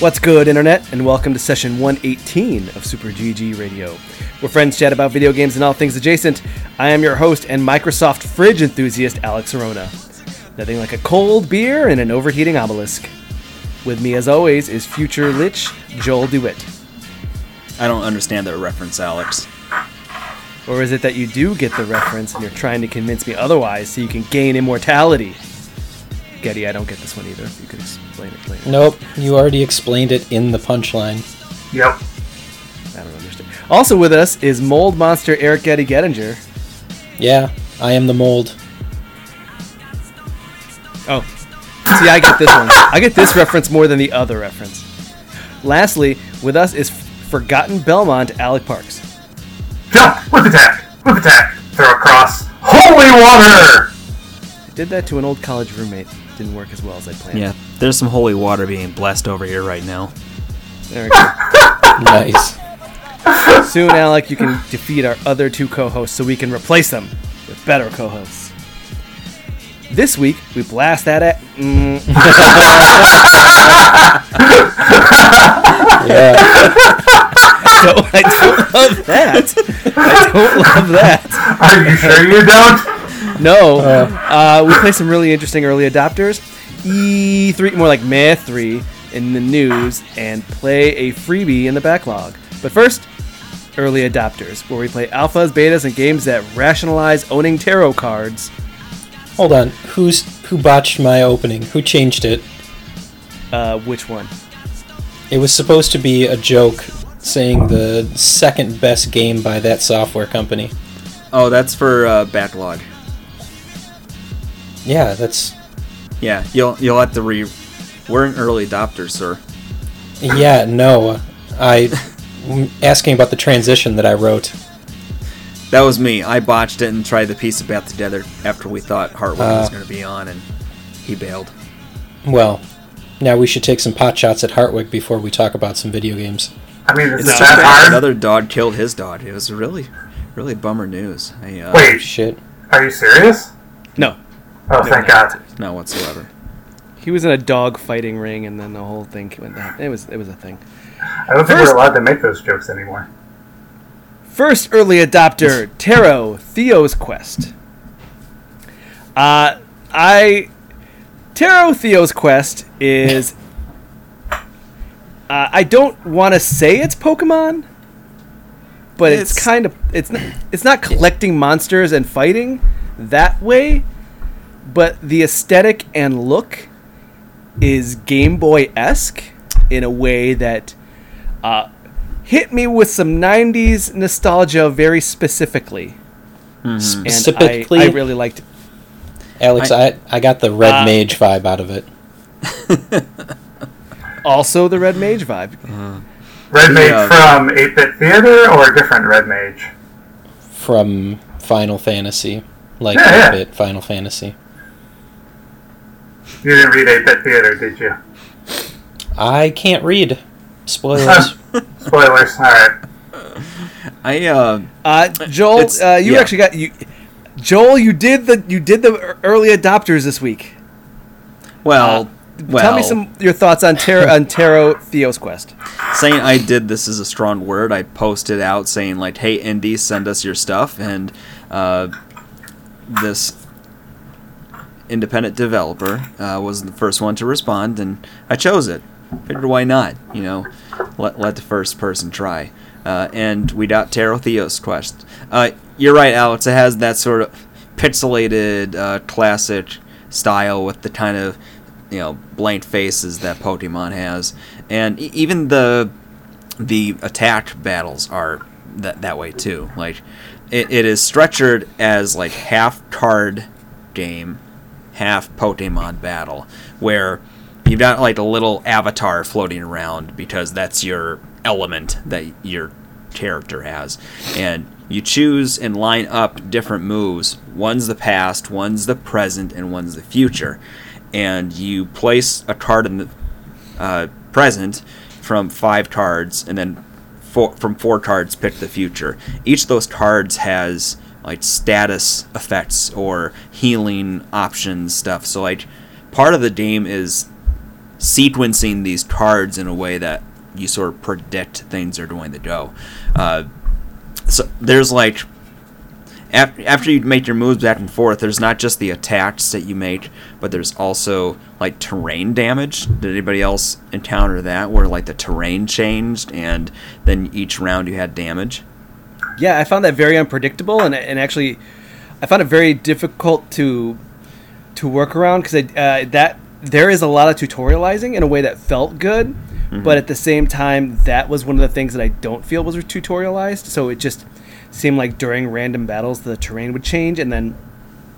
What's good, Internet, and welcome to session 118 of Super GG Radio, where friends chat about video games and all things adjacent. I am your host and Microsoft fridge enthusiast, Alex Arona. Nothing like a cold beer and an overheating obelisk. With me, as always, is future Lich Joel DeWitt. I don't understand that reference, Alex. Or is it that you do get the reference and you're trying to convince me otherwise so you can gain immortality? Getty, I don't get this one either. You could explain it later. Nope, you already explained it in the punchline. Yep. I don't understand. Also with us is mold monster Eric Getty Gettinger. Yeah, I am the mold. Oh. See, I get this one. I get this reference more than the other reference. Lastly, with us is Forgotten Belmont Alec Parks. Jump! Whip attack! Whip attack! Throw across. Holy water! I did that to an old college roommate. Didn't work as well as I planned. Yeah, there's some holy water being blessed over here right now. There we go. Nice. Soon, Alec, you can defeat our other two co-hosts so we can replace them with better co-hosts. This week, we blast that at. Mm, Yeah. no, I don't love that. I don't love that. Are you sure you don't? No. Uh, we play some really interesting early adopters. E3, more like Meh 3 in the news, and play a freebie in the backlog. But first, early adopters, where we play alphas, betas, and games that rationalize owning tarot cards. Hold on. Who's who botched my opening? Who changed it? Uh, which one? It was supposed to be a joke saying the second best game by that software company. Oh, that's for uh, backlog. Yeah, that's Yeah, you'll you'll have to re. We're an early adopter, sir. yeah, no. I asking about the transition that I wrote. That was me. I botched it and tried to piece it back together after we thought Hartwig was Uh. going to be on, and he bailed. Well, now we should take some pot shots at Hartwig before we talk about some video games. I mean, It's it just that that hard? another dog killed his dog. It was really, really bummer news. I, uh, Wait, Shit. are you serious? No. Oh, thank God. Not whatsoever. He was in a dog fighting ring, and then the whole thing went down. It was it was a thing. I don't think First- we're allowed to make those jokes anymore. First early adopter, Tarot Theo's Quest. Uh, I Tarot Theo's Quest is. Uh, I don't want to say it's Pokemon, but it's, It's- kind of it's not, it's not collecting monsters and fighting that way, but the aesthetic and look is Game Boy esque in a way that uh, hit me with some 90s nostalgia very specifically. And Specifically, I, I really liked it. Alex, I, I got the red Uh, mage vibe out of it. Also, the Red Mage vibe. Red Mage Yeah. from 8 Bit Theater or a different Red Mage? from Final Fantasy, like Yeah, yeah. 8-bit Final Fantasy. You didn't read 8 Bit Theater, did you? I can't read. Spoilers. Spoilers. Alright. I uh, Uh, Joel, uh, you yeah. actually got you. Joel, you did the you did the early adopters this week. well, well. Tell me some your thoughts on Tarot on Tarot Theo's Quest. saying I did this is a strong word. I posted out saying like, "Hey, indie, send us your stuff," and uh, this independent developer uh, was the first one to respond, and I chose it. Figured why not? You know, let let the first person try. Uh, and we got Tarot Theos Quest. Uh, you're right, Alex. It has that sort of pixelated uh, classic style with the kind of you know blank faces that Pokemon has, and e- even the the attack battles are that that way too. Like it, it is structured as like half card game, half Pokemon battle, where you've got like a little avatar floating around because that's your element that your character has, and you choose and line up different moves. One's the past, one's the present, and one's the future, and you place a card in the uh, present from five cards, and then four, from four cards pick the future. Each of those cards has like status effects or healing options stuff. So like part of the game is sequencing these cards in a way that you sort of predict things are going to go. Uh, so there's like af- after you make your moves back and forth, there's not just the attacks that you make, but there's also like terrain damage. Did anybody else encounter that where like the terrain changed and then each round you had damage? Yeah, I found that very unpredictable, and and actually, I found it very difficult to to work around because uh, that there is a lot of tutorializing in a way that felt good, but at the same time, that was one of the things that I don't feel was tutorialized. So it just seemed like during random battles, the terrain would change, and then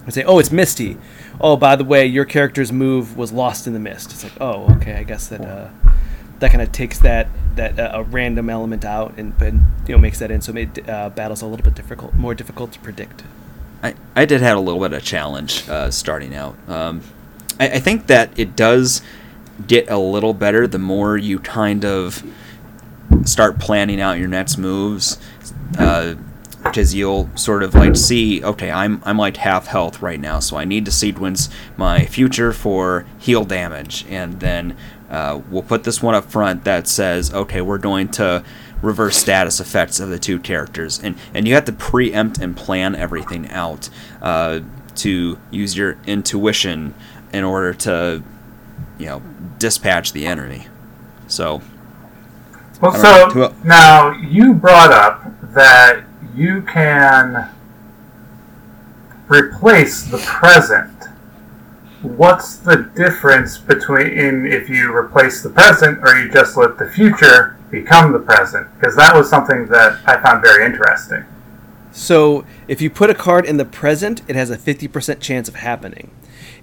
I'd say, "Oh, it's misty." Oh, by the way, your character's move was lost in the mist. It's like, oh, okay, I guess that uh, that kind of takes that that uh, a random element out and, and you know makes that in, so it made uh, battles a little bit difficult, more difficult to predict. I, I did have a little bit of challenge uh, starting out. Um, I, I think that it does get a little better the more you kind of start planning out your next moves. Uh, because you'll sort of like see, okay, I'm I'm like half health right now, so I need to sequence my future for heal damage, and then uh, we'll put this one up front that says, okay, we're going to reverse status effects of the two characters, and and you have to preempt and plan everything out uh, to use your intuition in order to, you know, dispatch the enemy. So Well, so know, now you brought up that you can replace the present. What's the difference between if you replace the present or you just let the future become the present? Because that was something that I found very interesting. So if you put a card in the present, it has a 50% chance of happening.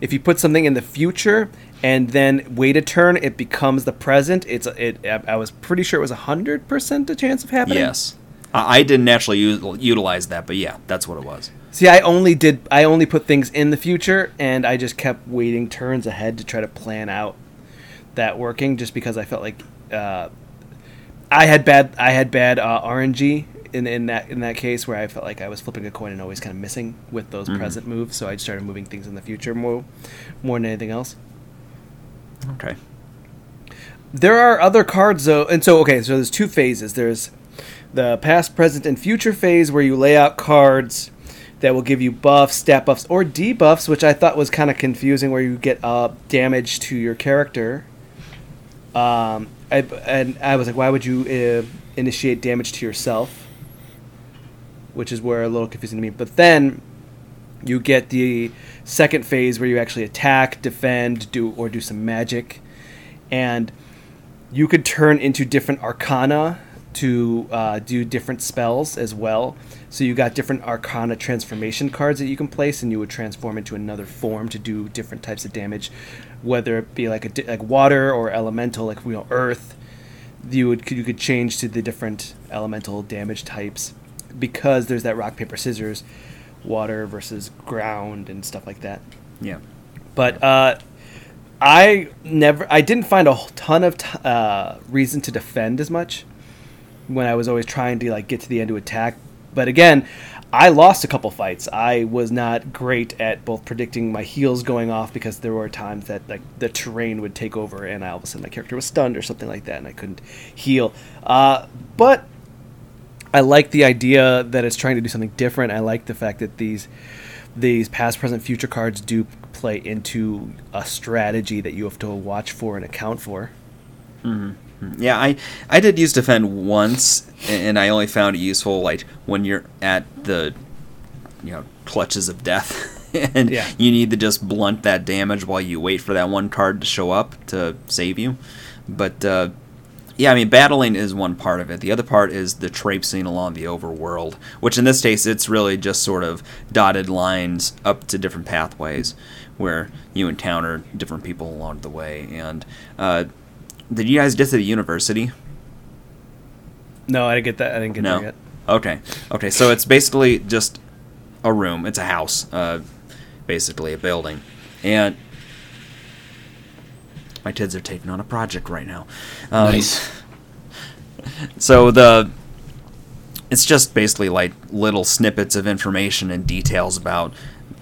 If you put something in the future and then wait a turn, it becomes the present. It's it. I was pretty sure it was a hundred percent a chance of happening. yes, I, I didn't actually utilize that, but yeah, that's what it was. See, I only did. I only put things in the future, and I just kept waiting turns ahead to try to plan out that working, just because I felt like uh, I had bad. I had bad uh, RNG in in that in that case where I felt like I was flipping a coin and always kind of missing with those present moves. So I started moving things in the future more, more than anything else. Okay. There are other cards though, and so okay, so there's two phases. There's the past, present, and future phase where you lay out cards that will give you buffs, stat buffs, or debuffs, which I thought was kind of confusing, where you get uh, damage to your character. Um, I, and I was like, why would you uh, initiate damage to yourself? Which is where a little confusing to me. But then you get the second phase where you actually attack, defend, do or do some magic, and you could turn into different arcana to uh, do different spells as well. So you got different arcana transformation cards that you can place, and you would transform into another form to do different types of damage, whether it be like a di- like water or elemental, like you know earth. You would you could change to the different elemental damage types because there's that rock paper scissors, water versus ground and stuff like that. Yeah. But uh, I never, I didn't find a whole ton of t- uh, reason to defend as much when I was always trying to like get to the end to attack. But again, I lost a couple fights. I was not great at both predicting my heals going off because there were times that like the terrain would take over and I, all of a sudden my character was stunned or something like that and I couldn't heal. Uh, but I like the idea that it's trying to do something different. I like the fact that these these past, present, future cards do play into a strategy that you have to watch for and account for. Yeah, I I did use defend once, and I only found it useful like when you're at the you know clutches of death, and Yeah. you need to just blunt that damage while you wait for that one card to show up to save you. But uh, yeah, I mean battling is one part of it. The other part is the traipsing along the overworld, which in this case it's really just sort of dotted lines up to different pathways where you encounter different people along the way. And uh, did you guys get to the university? No, I didn't get that. I didn't get No. there yet. Okay. Okay. So it's basically just a room. It's a house, uh, basically a building, and my kids are taking on a project right now. Um, nice. So the it's just basically like little snippets of information and details about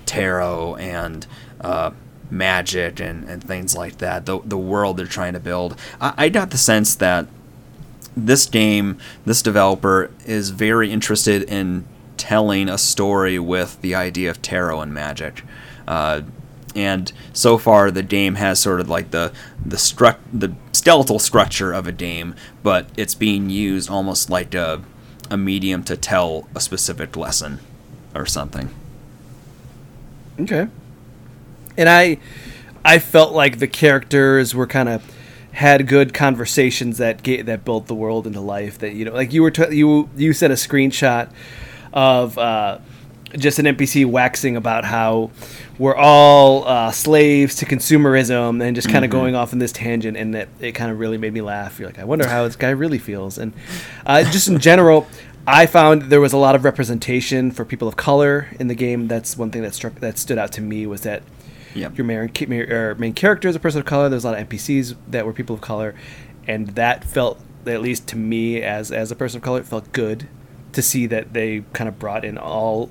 tarot and uh, magic and, and things like that. The the world they're trying to build. I, I got the sense that this game, this developer is very interested in telling a story with the idea of tarot and magic. Uh, and so far, the game has sort of like the the stru- the skeletal structure of a game, but it's being used almost like a a medium to tell a specific lesson or something. Okay. And I I felt like the characters were kind of had good conversations that ga- that built the world into life that you know like you were t- you you sent a screenshot of uh, just an NPC waxing about how we're all uh, slaves to consumerism and just kind of going off in this tangent and that it kind of really made me laugh. You're like, I wonder how this guy really feels. And uh, just in general, I found there was a lot of representation for people of color in the game. That's one thing that struck that stood out to me was that Yep. your main, ca- main, main character is a person of color. There's a lot of NPCs that were people of color, and that felt, at least to me as as a person of color, it felt good to see that they kind of brought in all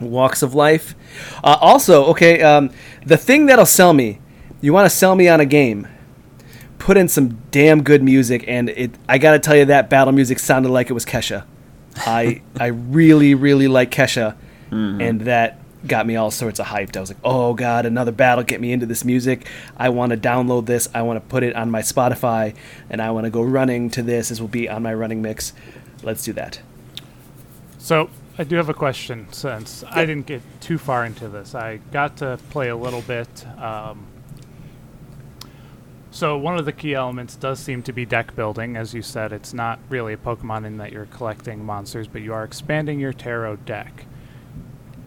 walks of life. Uh, also, okay, um, the thing that'll sell me, you want to sell me on a game, put in some damn good music, and it. I gotta tell you that battle music sounded like it was Kesha. I I really really like Kesha, and that got me all sorts of hyped. I was like, oh god, another battle, get me into this music. I want to download this. I want to put it on my Spotify, and I want to go running to this. This will be on my running mix. Let's do that. So I do have a question since I didn't get too far into this. I got to play a little bit. Um, so one of the key elements does seem to be deck building. As you said, it's not really a Pokemon in that you're collecting monsters, but you are expanding your tarot deck.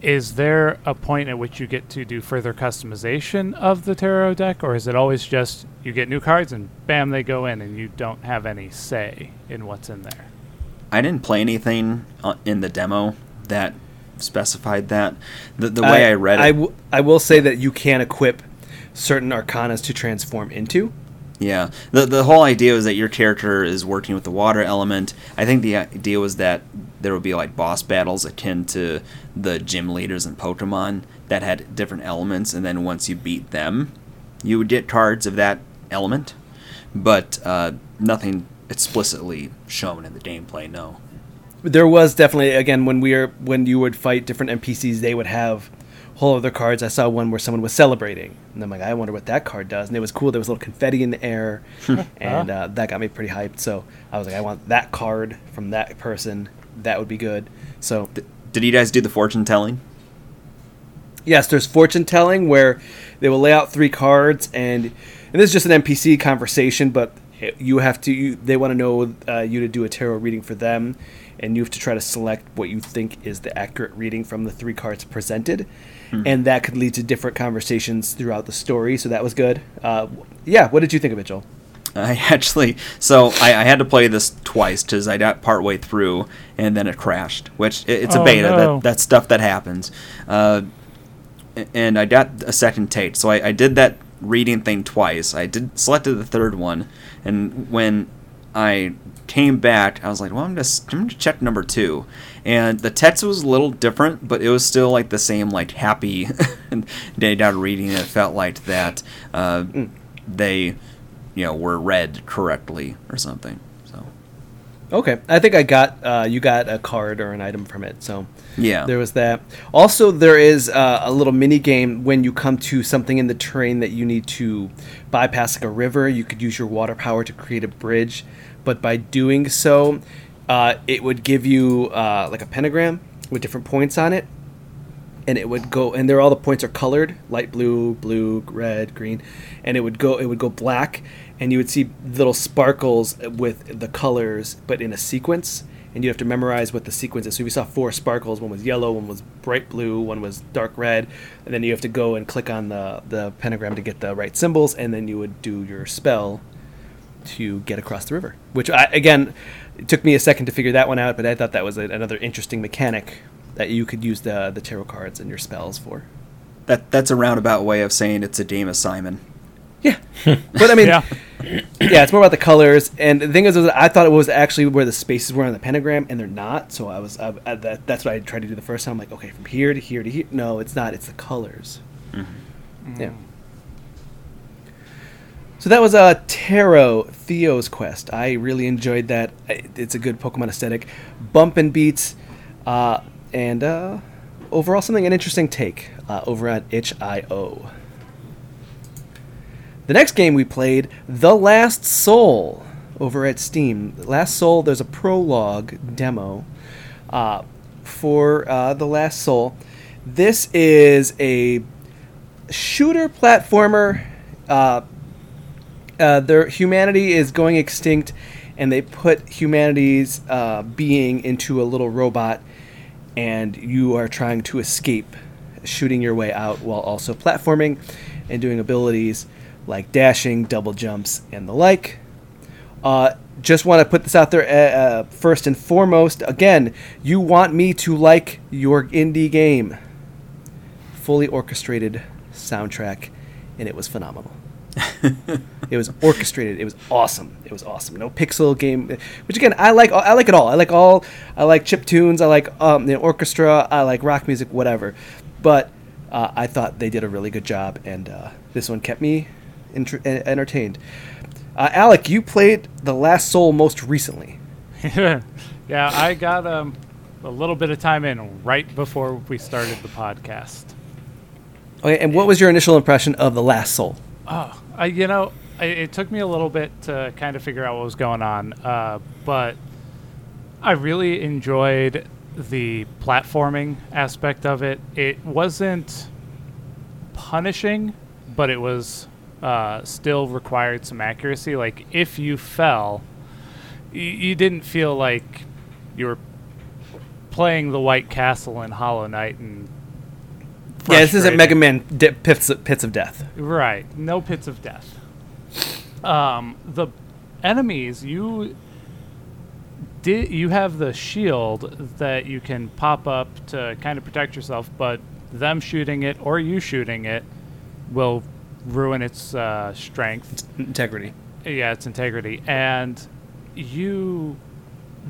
Is there a point at which you get to do further customization of the tarot deck, or is it always just you get new cards and bam, they go in, and you don't have any say in what's in there? I didn't play anything uh, in the demo that specified that. The, the way I, read it, I, w- I will say that you can equip certain arcanas to transform into. Yeah, the the whole idea was that your character is working with the water element. I think the idea was that there would be like boss battles akin to the gym leaders in Pokemon that had different elements, and then once you beat them, you would get cards of that element, but uh, nothing explicitly shown in the gameplay. No. There was definitely again when we are when you would fight different NPCs, they would have whole other cards. I saw one where someone was celebrating, and I'm like, I wonder what that card does. And it was cool. There was a little confetti in the air, and uh, that got me pretty hyped. So I was like, I want that card from that person. That would be good. So Did you guys do the fortune telling? yes, there's fortune telling where they will lay out three cards, and and this is just an NPC conversation, but you have to. You, they want to know uh, you to do a tarot reading for them, and you have to try to select what you think is the accurate reading from the three cards presented, and that could lead to different conversations throughout the story. So that was good. Uh, yeah, what did you think of it, Joel? I actually, so I, I had to play this twice because I got partway through and then it crashed. Which i- it's a Oh, beta. no. That that's stuff that happens. Uh, and I got a second take, so I, I did that reading thing twice. I did selected the third one, and when I came back, I was like, well, I'm just I'm gonna check number two, and the text was a little different, but it was still like the same like happy day down reading. It felt like that uh, they, you know, were read correctly or something. So Okay, I think I got uh, you got a card or an item from it. So yeah, There was that. Also, there is uh, a little mini game when you come to something in the terrain that you need to bypass, like a river. You could use your water power to create a bridge, but by doing so, uh, it would give you uh, like a pentagram with different points on it, and it would go. And there, all the points are colored: light blue, blue, red, green, and it would go. It would go black, and you would see little sparkles with the colors, but in a sequence and you have to memorize what the sequence is. So we saw four sparkles. One was yellow, one was bright blue, one was dark red, and then you have to go and click on the the pentagram to get the right symbols, and then you would do your spell to get across the river. Which I again, it took me a second to figure that one out, but I thought that was a, another interesting mechanic that you could use the the tarot cards and your spells for. that that's a roundabout way of saying it's a game of Simon. Yeah, but I mean, Yeah. yeah. it's more about the colors. And the thing is, is I thought it was actually where the spaces were on the pentagram, and they're not. So I was, I, I, that, that's what I tried to do the first time. I'm like, okay, from here to here to here. No, it's not. It's the colors. Mm-hmm. Yeah. So that was uh, Tarot Theo's Quest. I really enjoyed that. It's a good Pokemon aesthetic, bump and beats, uh, and uh, overall something an interesting take uh, over at itch.io. The next game we played, The Last Soul, over at Steam. Last Soul, there's a prologue demo uh, for uh, The Last Soul. This is a shooter platformer. Uh, their humanity is going extinct, and they put humanity's uh, being into a little robot, and you are trying to escape, shooting your way out while also platforming and doing abilities like dashing, double jumps, and the like. Uh, just want to put this out there uh, uh, first and foremost. Again, you want me to like your indie game. Fully orchestrated soundtrack, and it was phenomenal. It was orchestrated. It was awesome. It was awesome. No pixel game, which again I like. I like it all. I like all. I like chip tunes. I like um, the orchestra. I like rock music. Whatever. But uh, I thought they did a really good job, and uh, this one kept me inter- entertained. Uh, Alec, you played The Last Soul most recently. yeah, I got um, a little bit of time in right before we started the podcast. Okay, and what was your initial impression of The Last Soul? Oh, I, you know, I, it took me a little bit to kind of figure out what was going on, uh, but I really enjoyed the platforming aspect of it. It wasn't punishing, but it was uh, still required some accuracy. Like if you fell, y- you didn't feel like you were playing the White Castle in Hollow Knight and Yeah, this isn't. Mega Man di- pits, pits of Death. Right. No pits of death. Um, the enemies you did you have the shield that you can pop up to kind of protect yourself, but them shooting it or you shooting it will ruin its uh, strength. Integrity. Yeah, its integrity, and you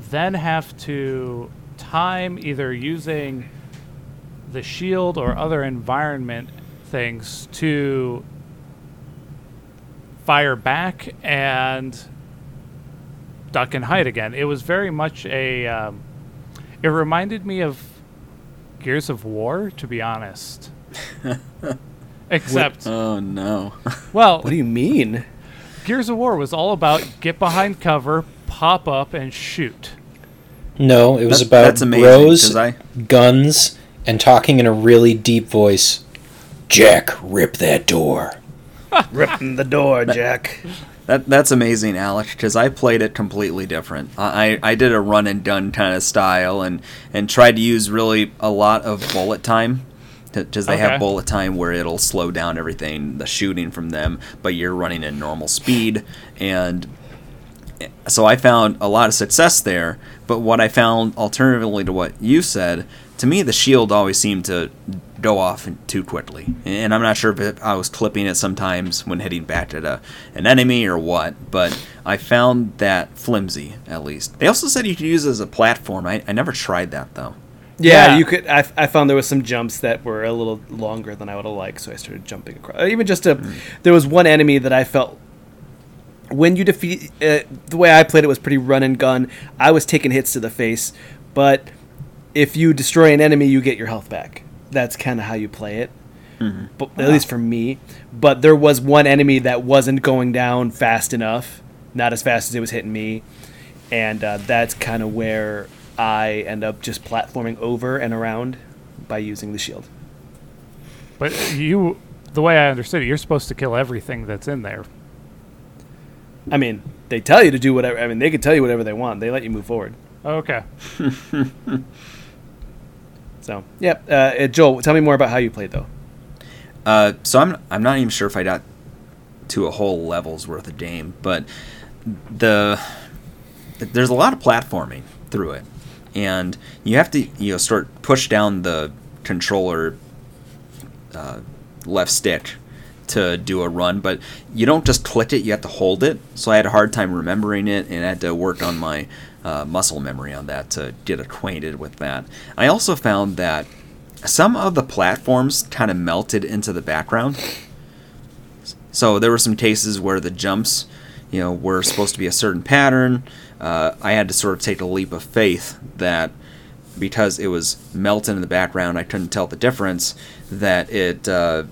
then have to time either using the shield or other environment things to fire back and duck and hide again. It was very much a. Um, it reminded me of Gears of War, to be honest. Except, Oh no. well, What do you mean? Gears of War was all about get behind cover, pop up, and shoot. No, it was That's- about that's amazing, bros, 'cause I- guns, and talking in a really deep voice. Jack, rip that door. Ripping the door, Jack. That that's amazing, Alex, because I played it completely different. I, I I did a run and done kind of style and and tried to use really a lot of bullet time. Because they Okay. have bullet time where it'll slow down everything, the shooting from them, but you're running at normal speed. And eh, so I found a lot of success there. But what I found, alternatively to what you said, to me the shield always seemed to go off too quickly, and I'm not sure if I was clipping it sometimes when hitting back at a, an enemy or what. But I found that flimsy at least. They also said you could use it as a platform. I, I never tried that though. Yeah, Yeah. you could. I, I found there was some jumps that were a little longer than I would have liked, so I started jumping across. uh, Even just a, there was one enemy that I felt when you defeat. Uh, the way I played it was pretty run and gun. I was taking hits to the face, but if you destroy an enemy, you get your health back. That's kind of how you play it. But at least for me. But there was one enemy that wasn't going down fast enough, not as fast as it was hitting me, and uh, that's kind of where I end up just platforming over and around by using the shield. But you, the way I understood it, you're supposed to kill everything that's in there. I mean, they tell you to do whatever. I mean, they can tell you whatever they want. They let you move forward. Okay. So, yeah. Uh, uh, Joel, tell me more about how you played, though. Uh, so I'm I'm not even sure if I got to a whole level's worth of game, but the there's a lot of platforming through it, and you have to you know start push down the controller uh, left stick to do a run, but you don't just click it; you have to hold it. So I had a hard time remembering it, and I had to work on my uh, muscle memory on that to get acquainted with that. I also found that some of the platforms kind of melted into the background so there were some cases where the jumps, you know, were supposed to be a certain pattern. Uh, I had to sort of take a leap of faith that because it was melting in the background, I couldn't tell the difference. That it uh,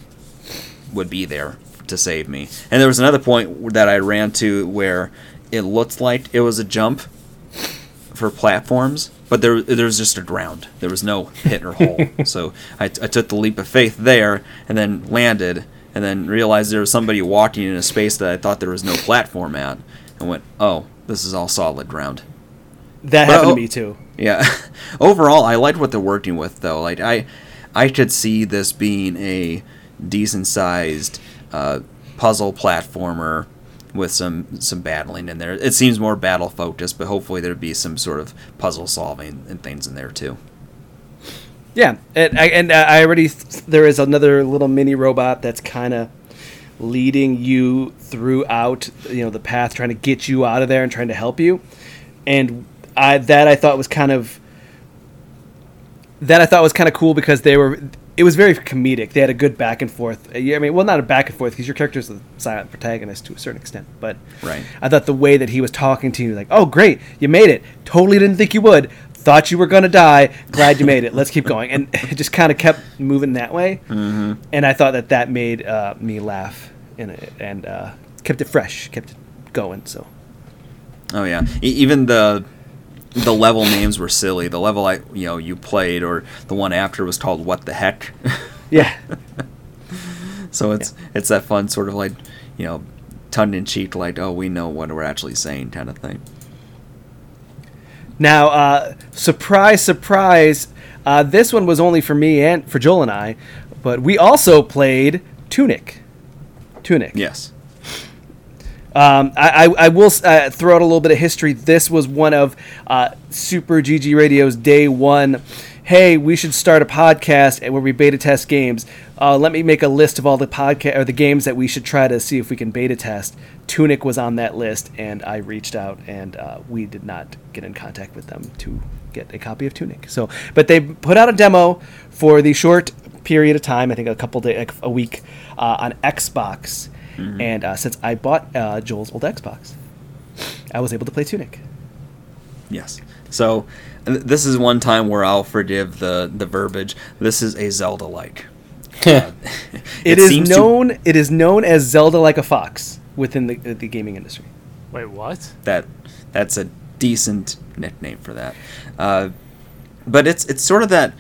would be there to save me. And there was another point that I ran to where it looked like it was a jump for platforms, but there there was just a ground. There was no hit or hole. so I, I took the leap of faith there, and then landed, and then realized there was somebody walking in a space that I thought there was no platform at, and went, "Oh, this is all solid ground." That But, happened to me too. Yeah. Overall, I liked what they're working with, though. Like I, I could see this being a decent sized uh, puzzle platformer with some some battling in there. It seems more battle focused, but hopefully there'd be some sort of puzzle solving and things in there too. Yeah, and I, and I already there is another little mini robot that's kind of leading you throughout you know the path, trying to get you out of there and trying to help you, and I that I thought was kind of that I thought was kind of cool because they were it was very comedic. They had a good back and forth. Uh, I mean, well, not a back and forth because your character is a silent protagonist to a certain extent, but Right. I thought the way that he was talking to you, like, "Oh, great, you made it. Totally didn't think you would. Thought you were gonna die. Glad you made it. Let's keep going." And it just kind of kept moving that way. Mm-hmm. And I thought that that made uh, me laugh it and uh, kept it fresh, kept it going. So Oh yeah, e- even the the level names were silly. The level I you know you played or the one after was called What the Heck. yeah, so it's it's that fun sort of like you know tongue in cheek like oh we know what we're actually saying kind of thing. Now, uh, surprise, surprise, uh, this one was only for me and for Joel and I, but we also played Tunic. Tunic. Yes. Um, I, I, I will uh, throw out a little bit of history. This was one of uh, Super GG Radio's day one. Hey, we should start a podcast where we beta test games. Uh, let me make a list of all the podcast or the games that we should try to see if we can beta test. Tunic was on that list, and I reached out, and uh, we did not get in contact with them to get a copy of Tunic. So, but they put out a demo for the short period of time. I think a couple days, a week, uh, on Xbox. And uh, since I bought uh, Joel's old Xbox, I was able to play Tunic. Yes. So th- this is one time where I'll forgive the the verbiage. This is a Zelda like. It, is seems to- known. it is known as Zelda like a fox within the the gaming industry. Wait, what? that that's a decent nickname for that. Uh, but it's it's sort of that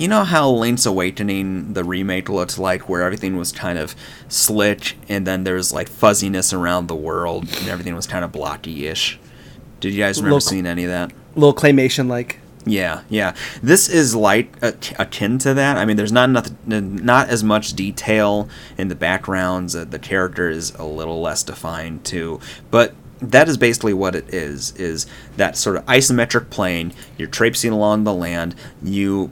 you know how Link's Awakening the remake looked like where everything was kind of slick and then there's like fuzziness around the world and everything was kind of blocky-ish. Did you guys remember Look- seeing any of that? little claymation like. Yeah, yeah. This is like akin to that. I mean, there's not enough, not as much detail in the backgrounds. Uh, the character is a little less defined too, but that is basically what it is. Is that sort of isometric plane? You're traipsing along the land. You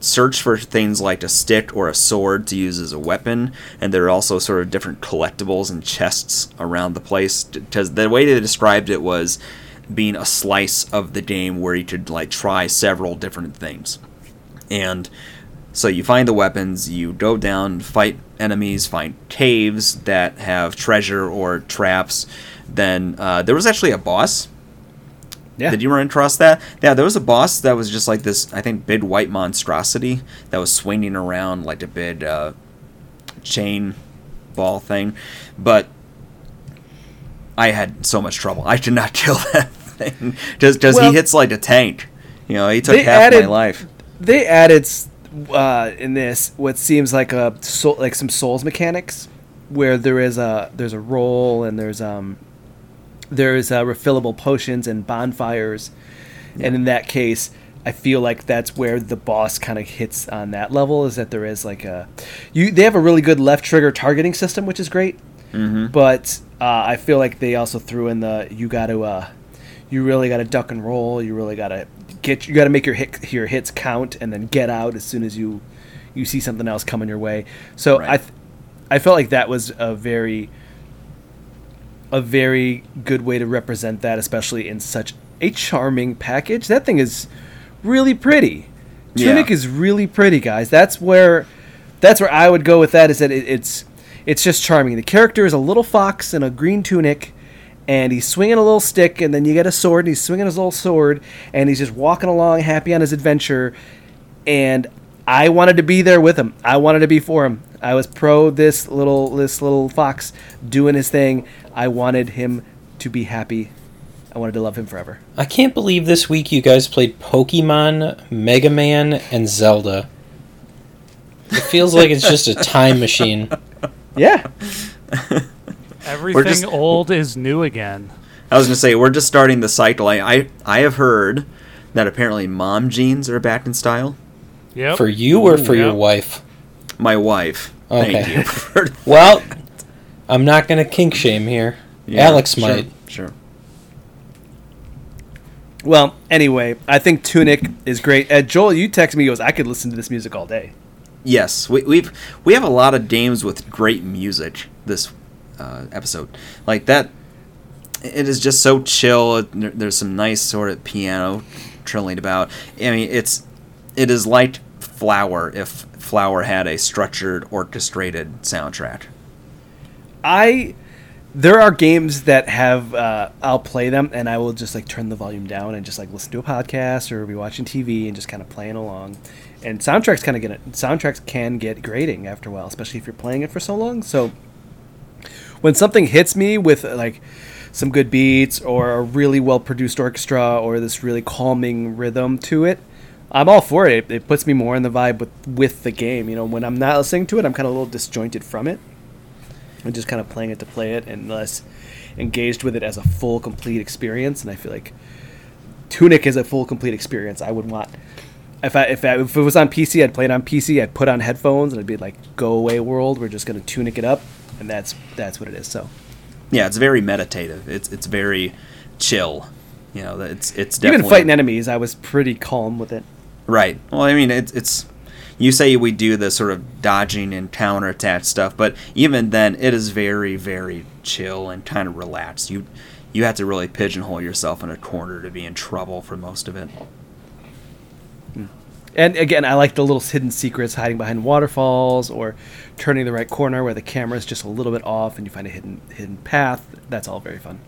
search for things like a stick or a sword to use as a weapon, and there are also sort of different collectibles and chests around the place. Because the way they described it was being a slice of the game where you could like try several different things. And so you find the weapons, you go down, fight enemies, find caves that have treasure or traps. Then uh, there was actually a boss. Yeah. Did you run across that? Yeah, there was a boss that was just like this, I think, big white monstrosity that was swinging around like a big uh, chain ball thing. But I had so much trouble. I could not kill that thing just because Well- he hits like a tank. You know, he took half added- my life. They added uh, in this what seems like a soul, like some Souls mechanics, where there is a there's a roll and there's um there's uh, refillable potions and bonfires, and in that case, I feel like that's where the boss kind of hits on that level. Is that there is like a you they have a really good left trigger targeting system, which is great, Mm-hmm. but uh, I feel like they also threw in the you got to uh, you really got to duck and roll. You really got to get you got to make your hit your hits count and then get out as soon as you you see something else coming your way. So I th- I felt like that was a very a very good way to represent that, especially in such a charming package. That thing is really pretty. Yeah. Tunic is really pretty, guys. That's where that's where I would go with that. Is that it, it's it's just charming. The character is a little fox in a green tunic, and he's swinging a little stick, and then you get a sword, and he's swinging his little sword, and he's just walking along happy on his adventure. And I wanted to be there with him. I wanted to be for him. I was pro this little this little fox doing his thing. I wanted him to be happy. I wanted to love him forever. I can't believe this week you guys played Pokemon, Mega Man, and Zelda. It feels like it's just a time machine. Yeah. Everything just- old is new again. I was gonna say we're just starting the cycle. I I, I have heard that apparently mom jeans are back in style. Yep. For you or for your wife? My wife. Okay. Thank you. for- Well, I'm not going to kink shame here. Yeah, Alex sure, might. Sure. Well, anyway, I think Tunic is great. Uh, Joel, you text me, he goes, I could listen to this music all day. Yes, we, we've we have a lot of games with great music this uh, episode. Like that, it is just so chill. There's some nice sort of piano trilling about. I mean, it's it is like Flower if Flower had a structured, orchestrated soundtrack. I there are games that have uh, I'll play them and I will just like turn the volume down and just like listen to a podcast or be watching TV and just kind of playing along. And soundtracks kind of get. Soundtracks can get grating after a while, especially if you're playing it for so long. So when something hits me with uh, like some good beats or a really well produced orchestra or this really calming rhythm to it, I'm all for it. It puts me more in the vibe with with the game. You know, when I'm not listening to it, I'm kind of a little disjointed from it and just kind of playing it to play it and less engaged with it as a full complete experience and i feel like tunic is a full complete experience i would want if I, if I if it was on pc i'd play it on pc i'd put on headphones and it'd be like go away world we're just going to tunic it up and that's that's what it is so Yeah, it's very meditative. It's it's very chill. You know, it's it's definitely even fighting enemies i was pretty calm with it Right. Well, I mean, it's it's. You say we do the sort of dodging and counterattack stuff, but even then, it is very, very chill and kind of relaxed. You you have to really pigeonhole yourself in a corner to be in trouble for most of it. and again i like the little hidden secrets hiding behind waterfalls or turning the right corner where the camera is just a little bit off and you find a hidden hidden path that's all very fun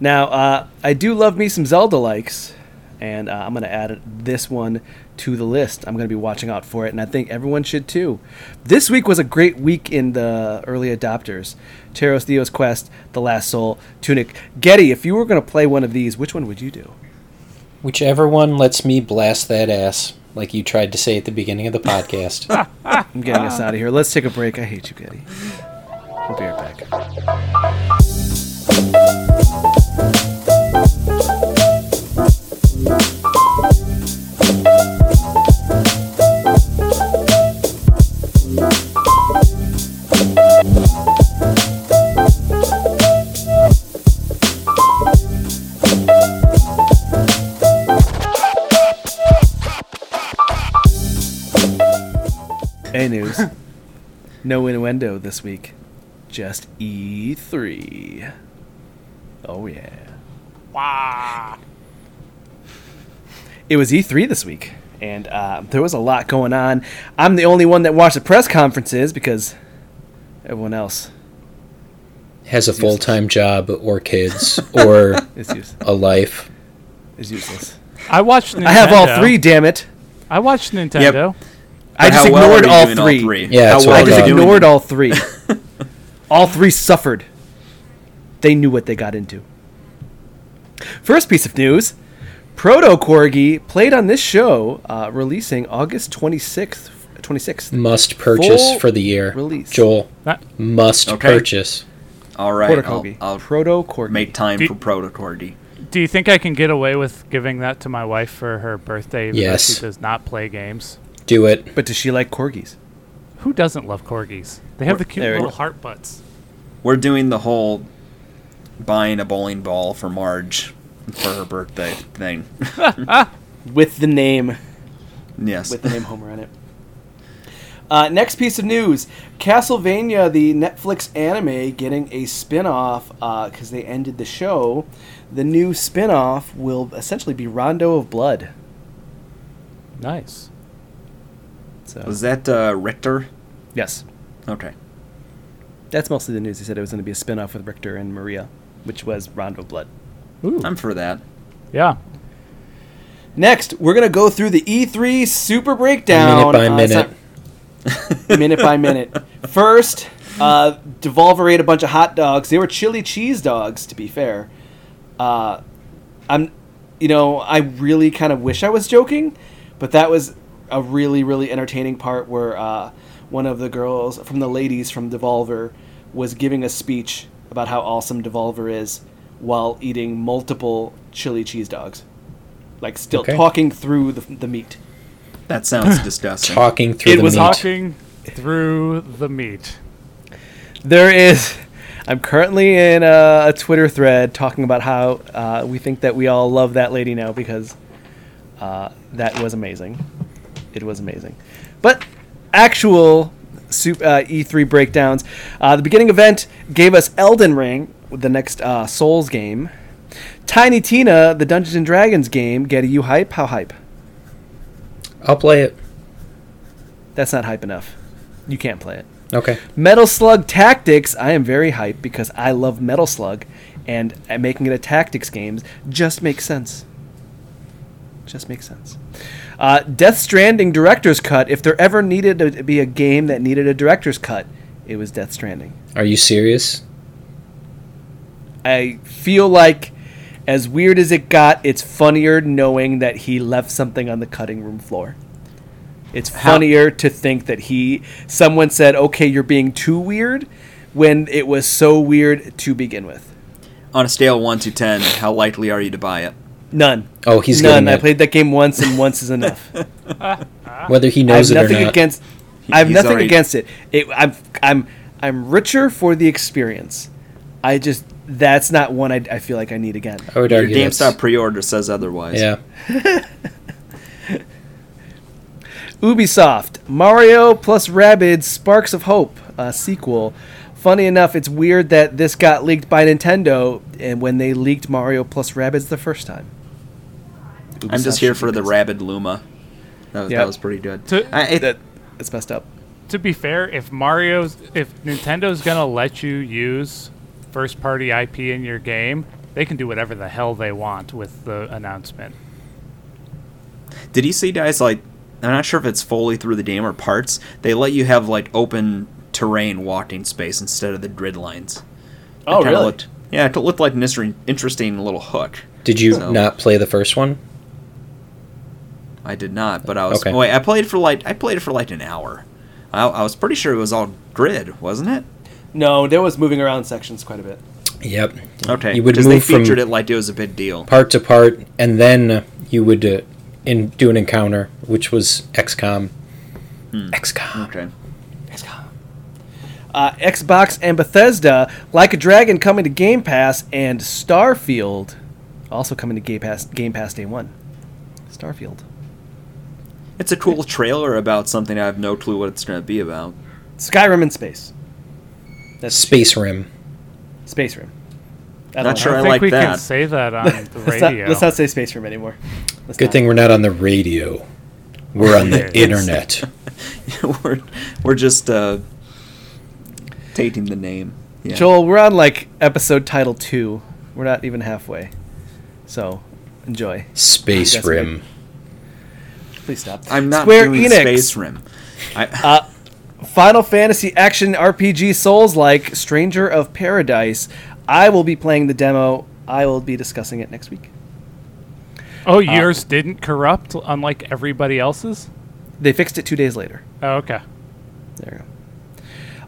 Now, uh, I do love me some Zelda likes, and uh, I'm going to add this one to the list. I'm going to be watching out for it, and I think everyone should too. This week was a great week in the early adopters Teros Theos Quest, The Last Soul, Tunic. Getty, if you were going to play one of these, which one would you do? Whichever one lets me blast that ass, like you tried to say at the beginning of the podcast. I'm getting us out of here. Let's take a break. I hate you, Getty. We'll be right back. A news. no innuendo this week. Just E3. Oh, yeah. Wow. It was E3 this week, and uh, there was a lot going on. I'm the only one that watched the press conferences because everyone else Has a full time job or kids or a life. is useless. I watched. Nintendo. I have all three, damn it. I watched Nintendo. I just well ignored are you all, three. Yeah, How well I I just you thought. doing ignored all three. all three suffered. They knew what they got into. First piece of news Proto Corgi played on this show, uh, releasing August 26th. 26th. Must purchase Full for the year. release. Joel, That- must Okay. purchase. All right, Proto I'll, Corgi. I'll Proto Corgi. make time Do- for Proto Corgi. Do you think I can get away with giving that to my wife for her birthday? Even Yes. though she does not play games. Do it. But does she like corgis? Who doesn't love corgis? They have the cute There we little go. heart butts. We're doing the whole buying a bowling ball for Marge for her birthday thing. With the name yes. with the name Homer on it. Uh, next piece of news Castlevania, the Netflix anime, getting a spin off because they ended the show. The new spin off will essentially be Rondo of Blood. Nice. So Was that uh, Richter Yes. Okay. That's mostly the news. He said it was going to be a spin off with Richter and Maria, which was Rondo Blood. Ooh. I'm for that. yeah. Next, we're going to go through the E3 Super Breakdown. Minute by Uh, minute. not- minute by minute. First, uh, Devolver ate a bunch of hot dogs. They were chili cheese dogs, to be fair. Uh, I'm, you know, I really kind of wish I was joking, but that was a really, really entertaining part where uh, one of the girls from the ladies from Devolver was giving a speech about how awesome Devolver is while eating multiple chili cheese dogs. Like, still Okay. talking through the, the meat. That sounds disgusting. Talking through It the was meat. Talking through the meat. There is. I'm currently in a, a Twitter thread talking about how uh, we think that we all love that lady now because uh, that was amazing. It was amazing. But actual uh, E3 breakdowns. Uh, the beginning event gave us Elden Ring, the next uh, Souls game. Tiny Tina, the Dungeons and Dragons game. Getty, you hype? How hype? I'll play it. That's not hype enough. You can't play it. Okay. Metal Slug Tactics, I am very hyped because I love Metal Slug, and uh, making it a tactics game just makes sense. Just makes sense. Uh, Death Stranding Director's Cut, if there ever needed to be a game that needed a Director's Cut, it was Death Stranding. Are you serious? I feel like, as weird as it got, it's funnier knowing that he left something on the cutting room floor. It's How- funnier to think that he, someone said, okay, you're being too weird, when it was so weird to begin with. On a scale of 1 to 10, how likely are you to buy it? None. Oh, he's None. I played that game once, and once is enough. Whether he I have knows it or nothing not. against. I have he's nothing already- against it. it. I'm I'm I'm richer for the experience. I just that's not one I, I feel like I need again. I would Your argue GameStop that's- pre-order says otherwise. Yeah. Ubisoft Mario plus Rabbids Sparks of Hope uh, sequel. Funny enough, it's weird that this got leaked by Nintendo, and when they leaked Mario plus Rabbids the first time. I'm just here for the. Rabid Luma. That was, Yep. that was pretty good. To- I, it, That it's messed up. To be fair, if Mario's if Nintendo's gonna let you use first party IP in your game, they can do whatever the hell they want with the announcement. Did you see guys like I'm not sure if it's fully through the game or parts. They let you have like open terrain walking space instead of the grid lines. Oh, It kinda really? Looked, yeah, it looked like an interesting, interesting little hook. Did you So- not play the first one? I did not, but I was. Okay. Wait, I played for like I played it for like an hour. I, I was pretty sure it was all grid, wasn't it? No, there was moving around sections quite a bit. Yep. Okay, You would because they move from featured it like it was a big deal. part to part, and then you would uh, in do an encounter, which was XCOM. XCOM. Okay. Uh, Xbox and Bethesda, Like a Dragon coming to Game Pass, and Starfield also coming to Game Pass Game Pass Day One. Starfield, It's a cool trailer about something I have no clue what it's going to be about. Skyrim in space. That's Space Rim. Space Rim. I Not don't sure I I think like we can that. say that on the Let's not, radio. let's not say Space Rim anymore. Let's Good not. thing we're not on the radio. We're on the internet. we're we're just uh, taking the name. Yeah. Joel, we're on like episode title two. We're not even halfway. So enjoy. Space That's Rim. Please stop. I'm not Square doing Enix. Space Rim. I, Uh, Final Fantasy action RPG Souls like Stranger of Paradise. I will be playing the demo. I will be discussing it next week. oh, yours didn't corrupt, unlike everybody else's. They fixed it two days later. Oh, okay. There you go.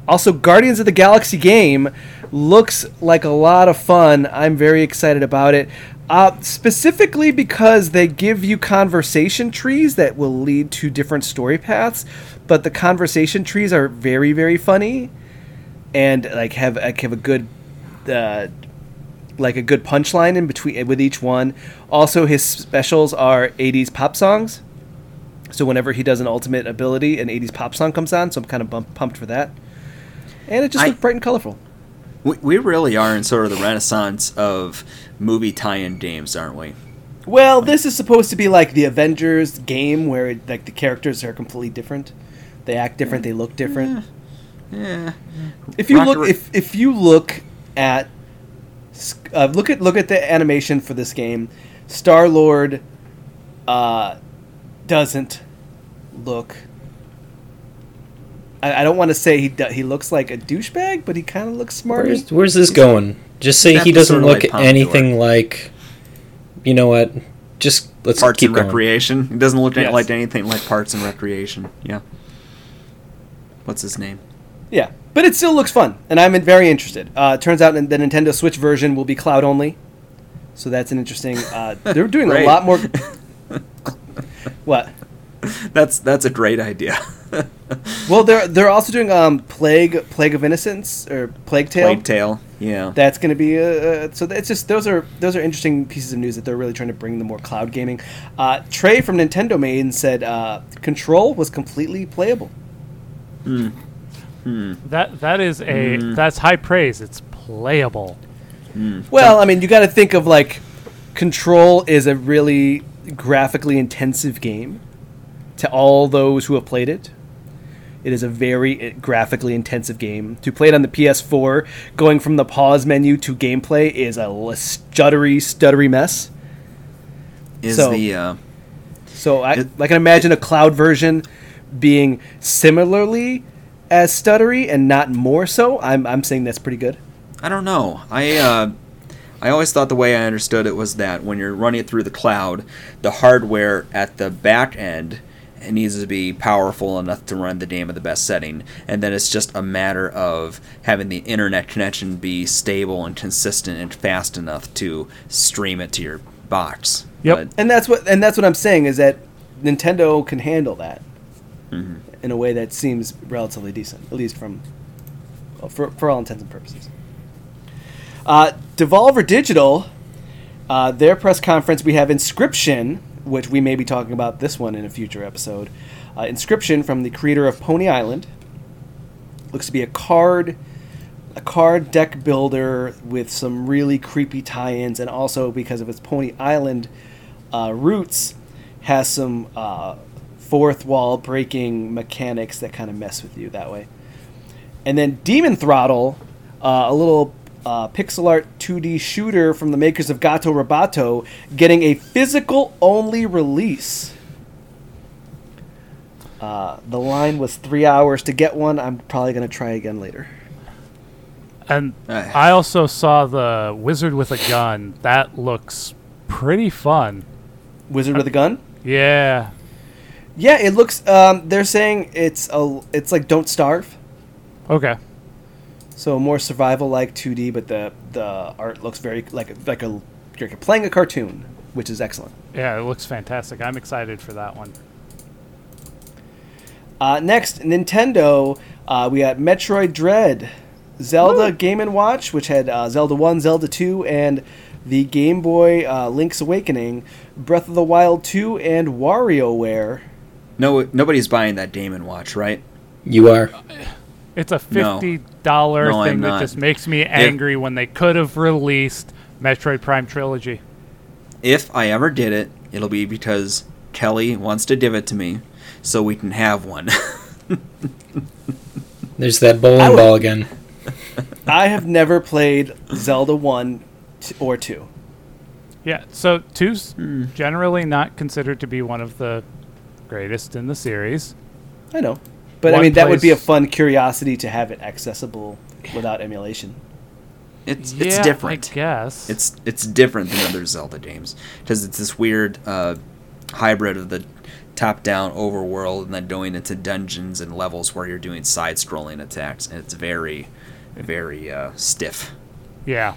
Also, Guardians of the Galaxy game looks like a lot of fun. I'm very excited about it. Uh, specifically because they give you conversation trees that will lead to different story paths, but the conversation trees are very, very funny, and like have like have a good, uh, like a good punchline in between with each one. Also, his specials are '80s pop songs. So whenever he does an ultimate ability, an 80s pop song comes on, so I'm kind of bump, pumped for that. And it just I- looked bright and colorful. We, we really are in sort of the renaissance of movie tie-in games, aren't we? Well, this is supposed to be like the Avengers game where like the characters are completely different. They act different, they look different. Yeah. If you Rocket look, if if you look at, uh, look at look at the animation for this game, Star Lord, uh, doesn't look. I, I don't want to say he do, he looks like a douchebag, but he kind of looks smart. Where's, where's this going? Just say he doesn't look like Pompadour. anything like. You know what? Just let's Parts keep and going. Recreation. It doesn't look Yes. like anything like Parks and Recreation. Yeah. What's his name? Yeah, but it still looks fun, and I'm very interested. Uh, it turns out the Nintendo Switch version will be cloud only, so that's an interesting. Uh, they're doing a lot more. what? That's that's a great idea. Well, they're they're also doing um plague plague of innocence or plague tale. Plague Tale. Yeah. That's going to be uh, uh, so. It's just those are those are interesting pieces of news that they're really trying to bring the more cloud gaming. Uh, Trey from Nintendo Main said uh, Control was completely playable. That that is a Mm. that's high praise. It's playable. Well, I mean, you got to think of like Control is a really graphically intensive game. To all those who have played it, it is a very uh, graphically intensive game. To play it on the PS4, going from the pause menu to gameplay is a stuttery, stuttery mess. Is So- the uh, So I, It- I can imagine a cloud version being similarly as stuttery and not more so. I'm, I'm saying that's pretty good. I don't know. I uh, I always thought the way I understood it was that when you're running it through the cloud, the hardware at the back end it needs to be powerful enough to run the game at the best setting, and then it's just a matter of having the internet connection be stable and consistent and fast enough to stream it to your box. Yep. But And that's what and that's what I'm saying is that Nintendo can handle that in a way that seems relatively decent, at least from well, for for all intents and purposes. Uh, Devolver Digital, uh, their press conference, we have Inscryption, which we may be talking about this one in a future episode. Uh, Inscryption from the creator of Pony Island looks to be a card a card deck builder with some really creepy tie-ins, and also because of its Pony Island uh, roots, has some uh, fourth wall breaking mechanics that kind of mess with you that way. And then Demon Throttle, uh, a little uh, pixel art 2D shooter from the makers of Gato Roboto, getting a physical only release. Uh, the line was three hours to get one. I'm probably going to try again later. And. I also saw the wizard with a gun. That looks pretty fun. Wizard with a gun? Yeah. Yeah, it looks. Um, they're saying it's a. It's like Don't Starve, Okay. So more survival like 2D, but the the art looks very like like a you're playing a cartoon, which is excellent. Yeah, it looks fantastic. I'm excited for that one. Uh, next, Nintendo. Uh, we got Metroid Dread, Zelda Game and Watch, which had uh, Zelda One, Zelda Two, and the Game Boy uh, Link's Awakening, Breath of the Wild 2, and WarioWare. no, nobody's buying that Damon watch, right? You are. It's a fifty dollar No, I'm thing that not. just makes me angry when they could have released Metroid Prime Trilogy. If I ever did it, it'll be because Kelly wants to give it to me, so we can have one. There's that bowling would- ball again. I have never played Zelda 1 t- or 2. Yeah, so two's Hmm. generally not considered to be one of the greatest in the series. I know. But I One mean, that would be a fun curiosity to have it accessible without emulation. it's yeah, it's different. I guess. It's it's different than other Zelda games because it's this weird uh, hybrid of the top-down overworld and then going into dungeons and levels where you're doing side-scrolling attacks, and it's very, very uh, stiff. yeah.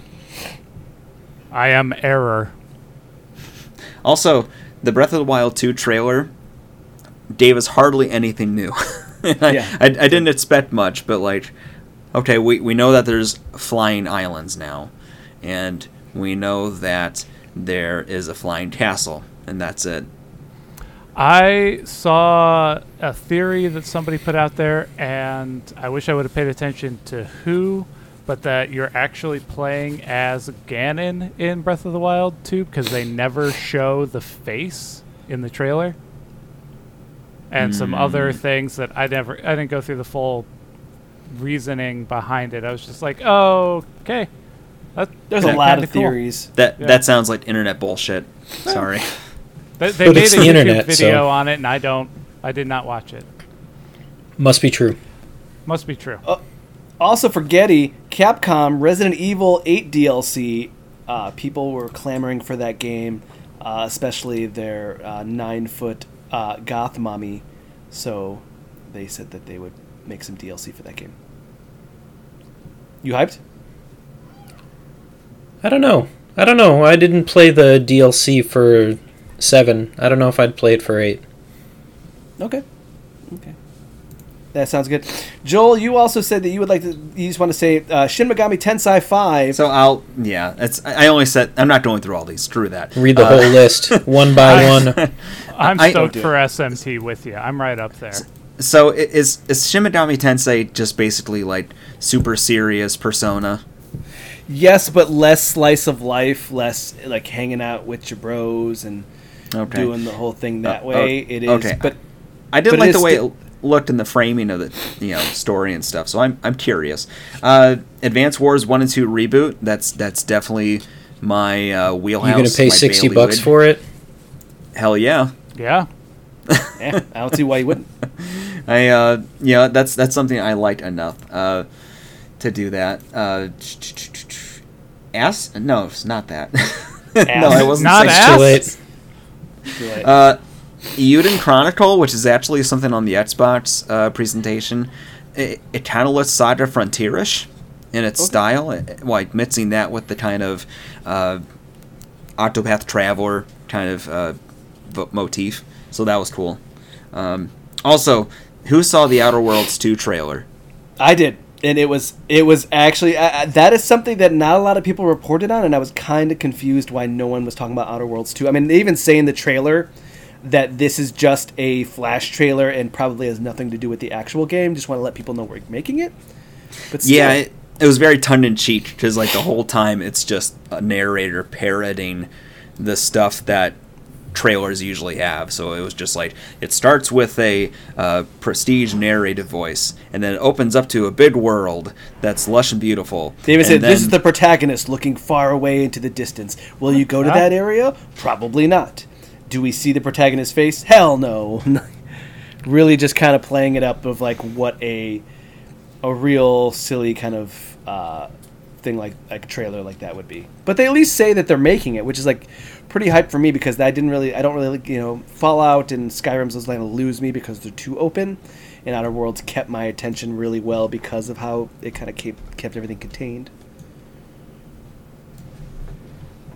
I am error. Also, the Breath of the Wild 2 trailer gave us hardly anything new. And I, Yeah. I, I didn't expect much, but like, okay, we, we know that there's flying islands now, and we know that there is a flying castle, and that's it. I saw a theory that somebody put out there, and I wish I would have paid attention to who, but that you're actually playing as Ganon in Breath of the Wild 2 because they never show the face in the trailer. And some other things that I never, I didn't go through the full reasoning behind it. I was just like, oh, okay. That, There's a lot kinda of cool. theories. That Yeah. that sounds like internet bullshit. Sorry. They, they But made it's a the internet, video so- on it, and I don't. I did not watch it. Must be true. Must be true. Also for Getty, Capcom Resident Evil 8 DLC. Uh, people were clamoring for that game, uh, especially their uh, nine foot uh, goth mommy. So they said that they would make some DLC for that game. You hyped? I don't know. I don't know. I didn't play the DLC for seven. I don't know if I'd play it for eight. Okay. Okay. That sounds good. Joel, you also said that you would like to. You just want to say uh, Shin Megami Tensei Five. So I'll yeah. It's I I only said I'm not going through all these. Screw that. Read the Uh, whole list one by one. I'm stoked do it. for SMT with you. I'm right up there. So i- is is Shin Megami Tensei just basically like super serious Persona? yes, but less slice of life, less like hanging out with your bros and Okay. doing the whole thing that Uh, way. oh, it is, okay. but I did But like the way sti- it looked in the framing of the you know story and stuff. So I'm I'm curious. Uh, Advance Wars one and two reboot. That's that's definitely my uh, wheelhouse. You gonna pay sixty bailiwick. bucks for it? Hell yeah. Yeah. eh, I don't see why you wouldn't. I uh yeah that's that's something I liked enough uh to do that. Uh, ass? No, it's not that. no, I wasn't. Not ass? Too late. Too late. Uh, Eiyuden Chronicle, which is actually something on the Xbox uh, presentation, it, it kind of looks Saga Frontierish in its Okay. style, it- like mixing that with the kind of uh, Octopath Traveler kind of uh, vo- motif. So that was cool. Um, also, who saw the Outer Worlds 2 trailer? I did, and it was it was actually I- that is something that not a lot of people reported on, and I was kind of confused why no one was talking about Outer Worlds 2. I mean, they even say in the trailer that this is just a flash trailer and probably has nothing to do with the actual game. Just want to let people know we're making it. But still, Yeah, it, it was very tongue in cheek because like the whole time it's just a narrator parroting the stuff that trailers usually have. So it was just like it starts with a uh, prestige narrative voice, and then it opens up to a big world that's lush and beautiful. And said this is the protagonist looking far away into the distance. Will you go to that area? Probably not. Do we see the protagonist's face? Hell no. really, just kind of playing it up of like what a a real silly kind of uh, thing like like a trailer like that would be. But they at least say that they're making it, which is like pretty hype for me because I didn't really I don't really you know Fallout and Skyrim's was going to lose me because they're too open. And Outer Worlds kept my attention really well because of how it kind of kept kept everything contained.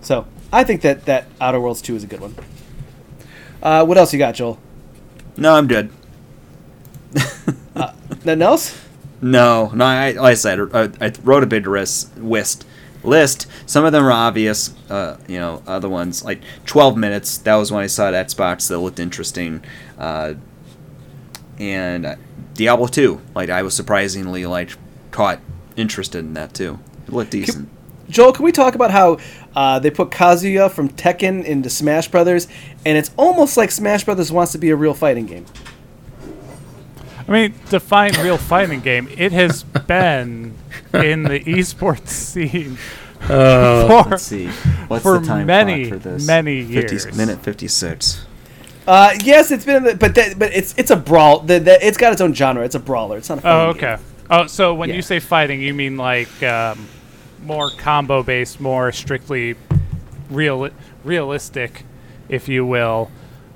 So I think that that Outer Worlds two is a good one. Uh, what else you got, Joel? No, I'm good. Nothing else? No, no. I, like I said, I, I wrote a big list. List. List. Some of them are obvious. Uh, you know, other ones like 12 minutes. That was when I saw that Xbox that looked interesting. Uh, and uh, Diablo 2. Like I was surprisingly like caught interested in that too. It looked decent. Joel, can we talk about how uh, they put Kazuya from Tekken into Smash Brothers, and it's almost like Smash Brothers wants to be a real fighting game. I mean, define real fighting game. It has been in the esports scene Oh, for, Let's see. What's for the time many, for this? many 50 years. minute 56. Uh, yes, it's been, but that, but it's it's a brawl. The, the, it's got its own genre. It's a brawler. It's not a fighting Oh, game. okay. Oh, so when Yeah. you say fighting, you mean like um, more combo based, more strictly real, realistic, if you will,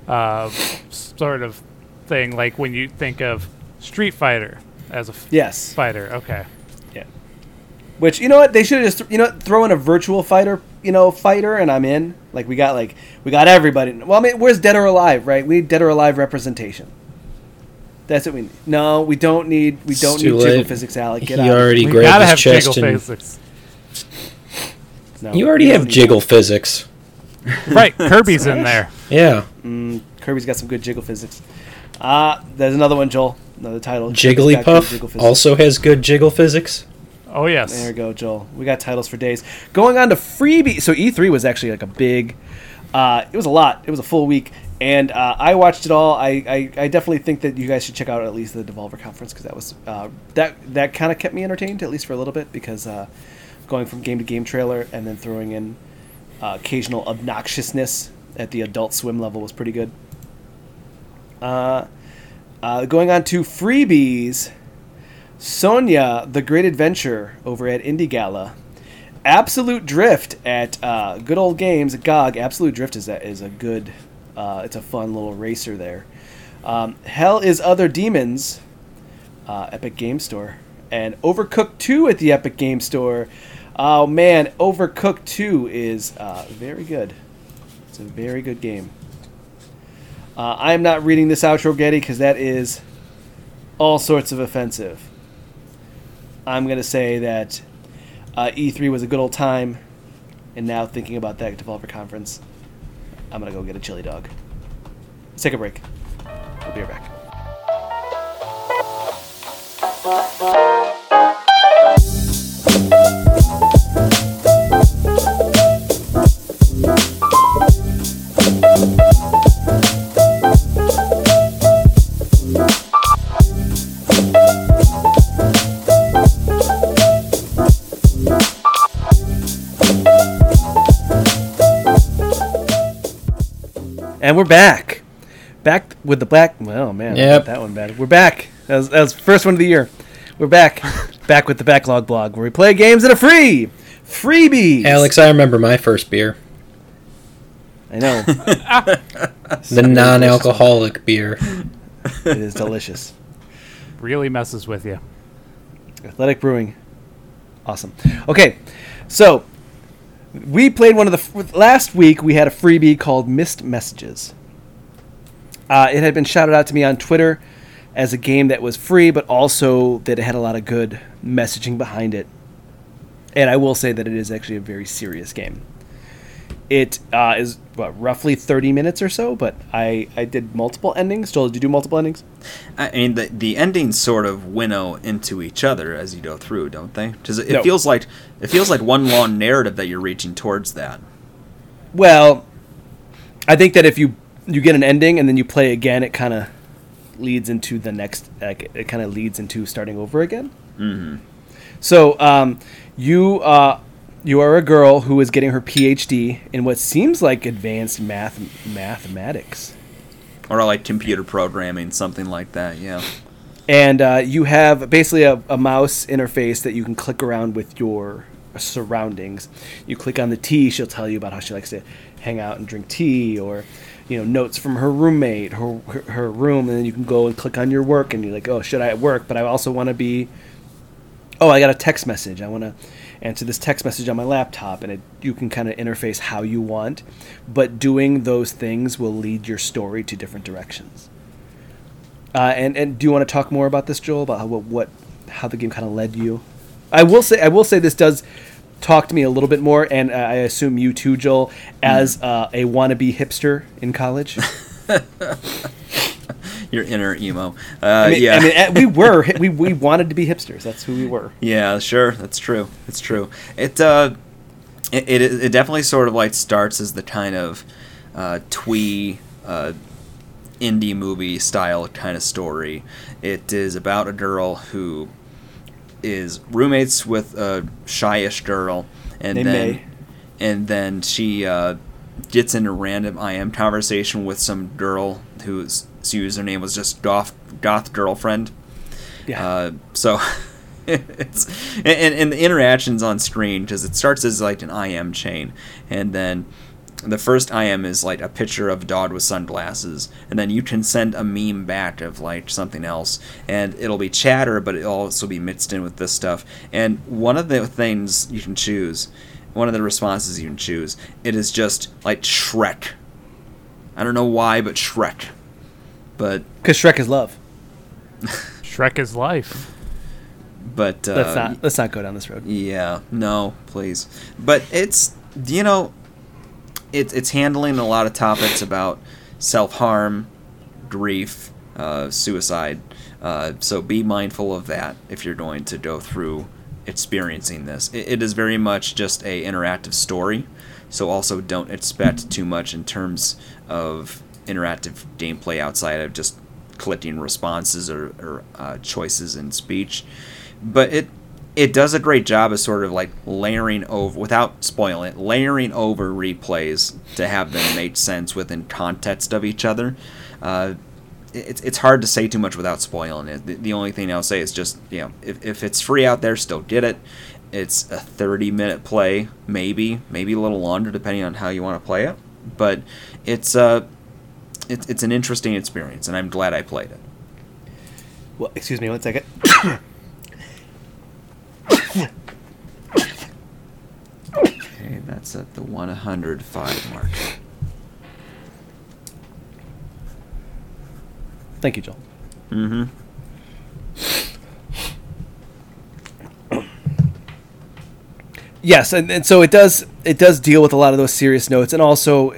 uh, sort of thing. Like when you think of Street Fighter as a f- Yes. fighter. Okay. Yeah. Which you know what they should have just you know throw in a virtual fighter you know fighter and I'm in. Like we got like we got everybody. Well, I mean, where's Dead or Alive? Right? We need Dead or Alive representation. That's what we need. No, we don't need. We don't too need jiggle physics, Alec. he Get out. already We grabbed gotta his have chest and physics. No, you already have don't need jiggle physics. right, Kirby's in there. Yeah. Mm, Kirby's got some good jiggle physics. Uh, there's another one, Joel. Another title. Kirby's Jigglypuff jiggle also has good jiggle physics. Oh yes. There we go, Joel. We got titles for days. Going on to freebie. So E3 was actually like a big. Uh, it was a lot. It was a full week, and uh, I watched it all. I, I, I definitely think that you guys should check out at least the Devolver conference because that was uh, that that kind of kept me entertained at least for a little bit because uh, going from game to game trailer and then throwing in uh, occasional obnoxiousness at the Adult Swim level was pretty good. Uh, uh, going on to freebies, Sonia, The Great Adventure over at Indie Gala. Absolute Drift at uh, Good Old Games GOG. Absolute Drift is a, is a good, uh, it's a fun little racer there. Um, Hell is Other Demons, uh, Epic Game Store, and Overcooked 2 at the Epic Game Store. Oh man, Overcooked 2 is uh, very good. It's a very good game. Uh, I am not reading this outro, Getty, because that is all sorts of offensive. I'm going to say that uh, E3 was a good old time, and now thinking about that developer conference, I'm going to go get a chili dog. Let's take a break. We'll be right back. And we're back. Back with the black. Well, man, Yep. that one bad. We're back. That was, that was first one of the year. We're back. back with the backlog blog where we play games that are free. Freebies. Alex, I remember my first beer, I know. the non-alcoholic beer. it is delicious. Really messes with you. Athletic Brewing. Awesome. Okay, so we played one of the f- last week. We had a freebie called Missed Messages. Uh, it had been shouted out to me on Twitter as a game that was free, but also that it had a lot of good messaging behind it. And I will say that it is actually a very serious game. It uh, is what roughly thirty minutes or so, but I I did multiple endings. Joel, did you do multiple endings? I mean, the the endings sort of winnow into each other as you go through, don't they? Because it, it No. feels like it feels like one long narrative that you're reaching towards that. Well, I think that if you you get an ending and then you play again, it kind of leads into the next. Like, it kind of leads into starting over again. hmm So um, you uh, you are a girl who is getting her PhD in what seems like advanced math mathematics, Or like computer programming, something like that. Yeah. and uh, you have basically a, a mouse interface that you can click around with your surroundings. You click on the tea, she'll tell you about how she likes to hang out and drink tea, or you know notes from her roommate, her her, room, and then you can go and click on your work, and you're like, oh, should I at work? But I also want to be. Oh, I got a text message. I want to answer this text message on my laptop, and it, you can kind of interface how you want. But doing those things will lead your story to different directions. Uh, and and do you want to talk more about this, Joel? About how what, what how the game kind of led you? I will say I will say this does talk to me a little bit more, and uh, I assume you too, Joel, as uh, a wannabe hipster in college. Your inner emo. Uh, I mean, yeah. I mean, eh, we were we we wanted to be hipsters. That's who we were. Yeah, sure. That's true. It's true. It uh, it, it it definitely sort of like starts as the kind of uh, twee uh, indie movie style kind of story. It is about a girl who is roommates with a shyish girl, and then May. and then she uh, gets into a random IM conversation with some girl whose whose username was just goth goth girlfriend. Yeah. Uh, so it's and, and the interactions on screen because it starts as like an IM chain, and then the first IM is like a picture of a dog with sunglasses, and then you can send a meme back of like something else, and it'll be chatter, but it'll also be mixed in with this stuff. And one of the things you can choose, one of the responses you can choose, it is just like Shrek. I don't know why, but Shrek. But Because Shrek is love. Shrek is life. but uh, Let's not let's not go down this road. Yeah, no, please. But it's you know, it's it's handling a lot of topics about self harm, grief, uh, suicide. Uh, so be mindful of that if you're going to go through experiencing this. It, it is very much just a interactive story. So also don't expect too much in terms of interactive gameplay outside of just collecting responses or, or uh, choices in speech. But it it does a great job of sort of like layering over without spoiling it, layering over replays to have them make sense within context of each other. Uh, it's it's hard to say too much without spoiling it. The, the only thing I'll say is just you know if, if it's free out there, still get it. It's a 30 minute play, maybe maybe a little longer depending on how you want to play it. But it's uh it's it's an interesting experience, and I'm glad I played it. Well, excuse me one second. Okay, that's at the 105 mark. Thank you, Joel. Mm-hmm. Yes, and, and so it does it does deal with a lot of those serious notes, and also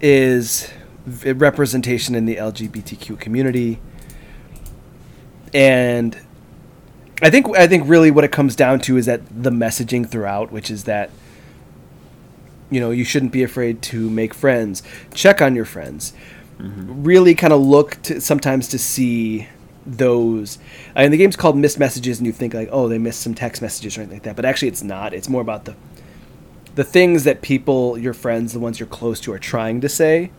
is representation in the LGBTQ community. And I think I think really what it comes down to is that the messaging throughout, which is that you know you shouldn't be afraid to make friends, check on your friends, mm-hmm. really kind of look to sometimes to see those. And the game's called missed messages and you think like oh they missed some text messages or anything like that but actually it's not. It's more about the the things that people your friends the ones you're close to are trying to say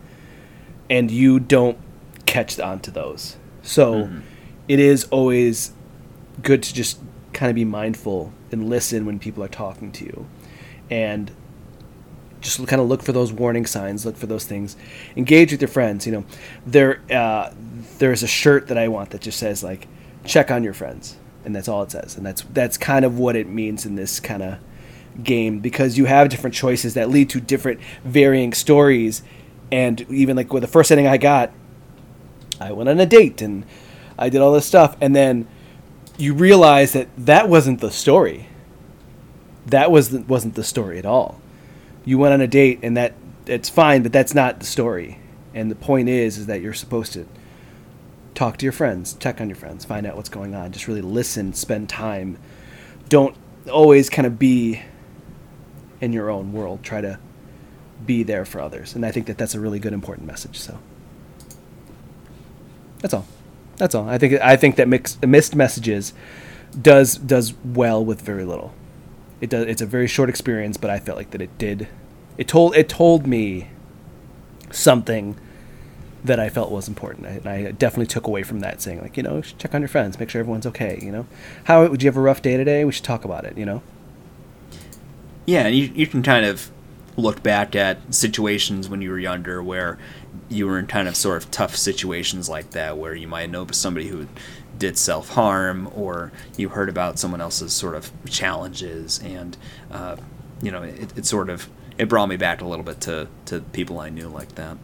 and you don't catch on to those. So mm-hmm. it is always good to just kind of be mindful and listen when people are talking to you. And just kind of look for those warning signs look for those things. Engage with your friends you know. There uh, there's a shirt that i want that just says like check on your friends and that's all it says. And that's that's kind of what it means in this kind of game because you have different choices that lead to different varying stories. And even like with the first setting i got i went on a date and i did all this stuff. And then you realize that that wasn't the story. That was the, wasn't the story at all. You went on a date and that it's fine but that's not the story. And the point is is that you're supposed to talk to your friends check on your friends find out what's going on just really listen spend time. Don't always kind of be in your own world. Try to be there for others. And i think that that's a really good important message so. That's all that's all. I think i think that mix, missed messages does does well with very little. It does it's a very short experience but i felt like that it did it told it told me something that i felt was important. And i definitely took away from that saying like you know check on your friends make sure everyone's okay you know? How would you have a rough day today? We should talk about it you know? Yeah, and you, you can kind of look back at situations when you were younger where you were in kind of sort of tough situations like that where you might know somebody who did self harm or you heard about someone else's sort of challenges and uh, you know it, it sort of it brought me back a little bit to, to people I knew like that.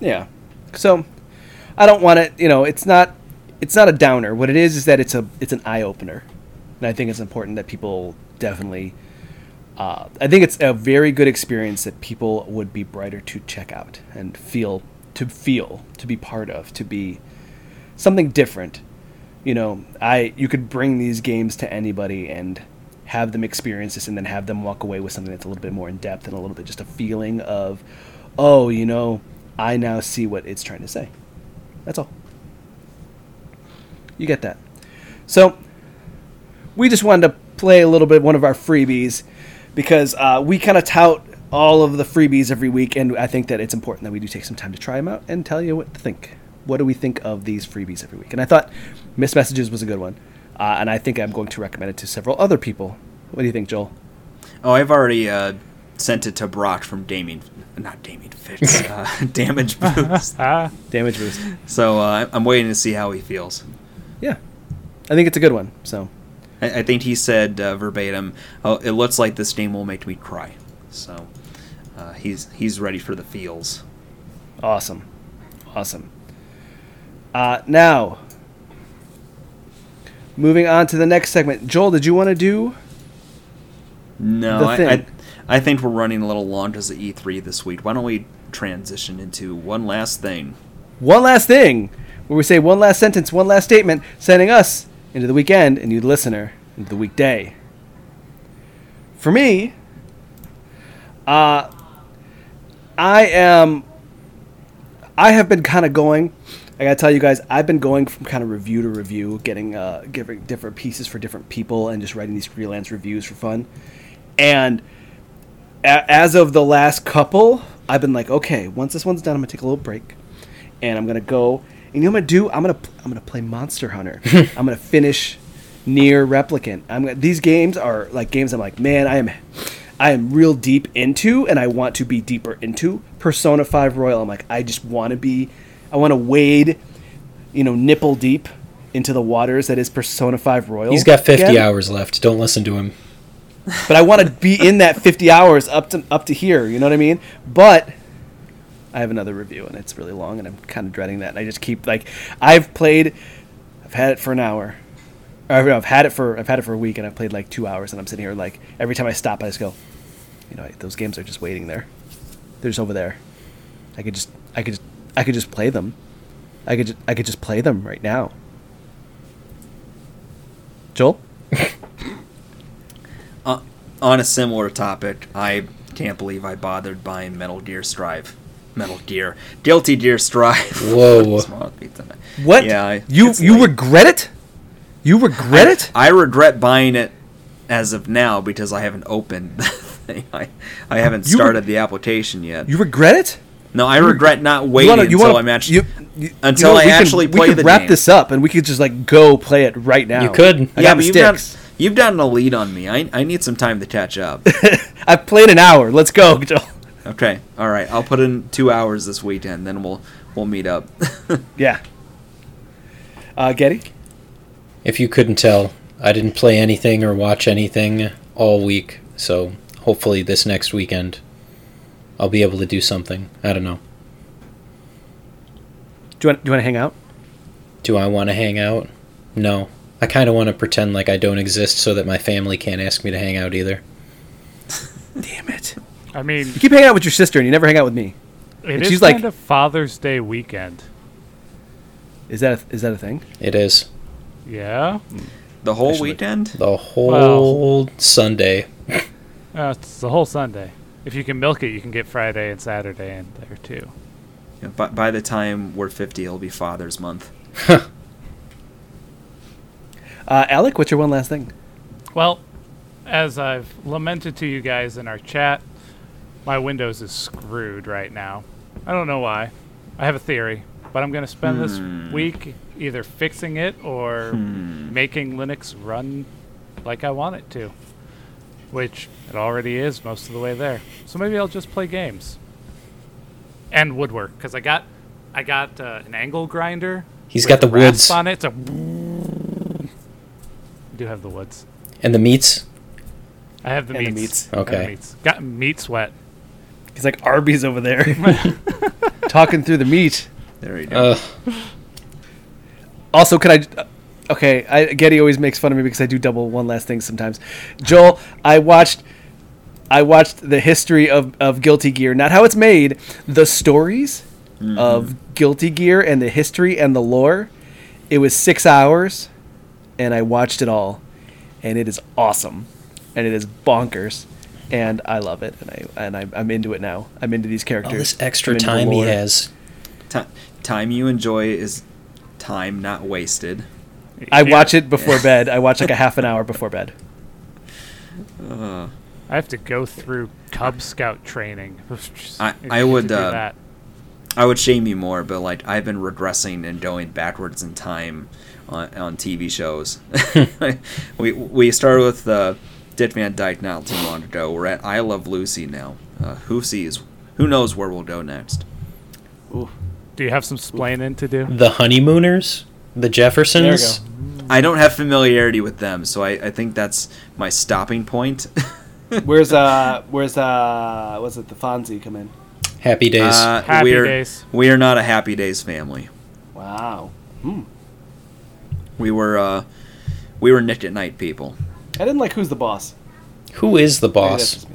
Yeah. So I don't want it, you know, it's not it's not a downer. What it is is that it's a it's an eye opener. And I think it's important that people definitely uh, I think it's a very good experience that people would be brighter to check out and feel to feel, to be part of, to be something different. You know, I you could bring these games to anybody and have them experience this and then have them walk away with something that's a little bit more in depth and a little bit just a feeling of oh, you know, I now see what it's trying to say. That's all. You get that. So, we just wanted to play a little bit one of our freebies because uh, we kind of tout all of the freebies every week, and I think that it's important that we do take some time to try them out and tell you what to think. What do we think of these freebies every week? And I thought Miss Messages was a good one, uh, and I think I'm going to recommend it to several other people. What do you think, Joel? Oh, I've already uh, sent it to Brock from Damien, not Damien Fitz, uh, Damage Boost. Ah, Damage Boost. So uh, I'm waiting to see how he feels. Yeah, I think it's a good one. So I, I think he said uh, verbatim, "Oh, it looks like this game will make me cry." So uh, he's he's ready for the feels. Awesome. Awesome. Uh, now, moving on to the next segment. Joel, did you want to do? No, I. I I think we're running a little long as the E3 this week. Why don't we transition into one last thing? One last thing, where we say one last sentence, one last statement, sending us into the weekend and you, the listener, into the weekday. For me, uh, I am. I have been kind of going. I gotta tell you guys, I've been going from kind of review to review, getting uh, giving different pieces for different people, and just writing these freelance reviews for fun. And a- as of the last couple, I've been like, okay, once this one's done, I'm gonna take a little break, and I'm gonna go. And you know what I'm gonna do? I'm gonna I'm gonna play Monster Hunter. I'm gonna finish NieR Replicant. I'm gonna, these games are like games. I'm like, man, I am I am real deep into, and I want to be deeper into Persona Five Royal. I'm like, I just want to be, I want to wade, you know, nipple deep into the waters that is Persona Five Royal. He's got 50 again. hours left. Don't listen to him. but I want to be in that 50 hours up to up to here. You know what I mean? But I have another review, and it's really long, and I'm kind of dreading that. And I just keep like, I've played, I've had it for an hour. Or, I've had it for I've had it for a week, and I've played like two hours, and I'm sitting here like every time I stop, I just go, you know, those games are just waiting there. They're just over there. I could just I could just, I could just play them. I could just, I could just play them right now. Joel. Uh, on a similar topic, I can't believe I bothered buying Metal Gear Strive. Metal Gear, Guilty Gear Strive. Whoa. Small pizza. What? Yeah, you you late. regret it? You regret it? I regret buying it as of now because I haven't opened the thing. I, I haven't You re- started the application yet. You regret it? no, I regret not You waiting wanna- you until wanna- I'm actually you- you- until you know, I we can- actually we could wrap game. this up and we could just like go play it right now. You could. I yeah, but you've done you've done a lead on me. I, I need some time to catch up. I've played an hour. Let's go, Joel. Okay, all right. I'll put in two hours this weekend, then we'll we'll meet up. Yeah. Uh, Getty. If you couldn't tell, I didn't play anything or watch anything all week, so hopefully this next weekend I'll be able to do something. I don't know. Do you want do you want to hang out? Do I want to hang out? No. I kind of want to pretend like I don't exist so that my family can't ask me to hang out either. Damn it! I mean, You keep hanging out with your sister and you never hang out with me. it and is she's like- kind of Father's Day weekend. Is that a, is that a thing? It is. Yeah, the whole Actually- weekend. The whole Sunday. uh, it's the whole Sunday. If you can milk it, you can get Friday and Saturday in there too. Yeah, by, by the time we're 50, it'll be Father's Month. Uh, Alec, what's your one last thing? Well, as I've lamented to you guys in our chat, my Windows is screwed right now. I don't know why. I have a theory, but I'm going to spend Hmm. this week either fixing it or Hmm. making Linux run like I want it to, which it already is most of the way there. So maybe I'll just play games and woodwork because I got I got uh, an angle grinder. He's with got the woods. on it. So I do have the woods. And the meats? I have the And the meats. meats. I the Okay. meats. Got meat sweat. He's like Arby's over there, talking through the meat. There you go. Uh, Also, can I? Okay, I, Getty always makes fun of me because I do double one last thing sometimes. Joel, I watched, I watched the history of, of Guilty Gear, not how it's made, the stories of Guilty Gear and the history and the lore. It was six hours, and I watched it all, and it is awesome, and it is bonkers, and I love it, and I and I, I'm into it now. I'm into these characters. all this extra I'm into the time he has. Ti- time you enjoy is time not wasted. I Yeah. watch it before bed. I watch like a half an hour before bed. Uh, I have to go through Cub Scout training. I- I would, uh, that. I would shame you more, but like I've been regressing and going backwards in time on, on TV shows. we we started with uh, Dick Van Dyke not too long ago. We're at I Love Lucy now. Uh, who sees? Who knows where we'll go next? Ooh. Do you have some splaining to do? The honeymooners? The Jeffersons? There I don't have familiarity with them, so I, I think that's my stopping point. Where's uh where's uh was it the Fonzie come in? Happy days. Uh, Happy we're, Days. We are not a Happy Days family. Wow. Hmm. We were uh, we were Nick at Night people. I didn't like who's the boss. Who is the boss? me.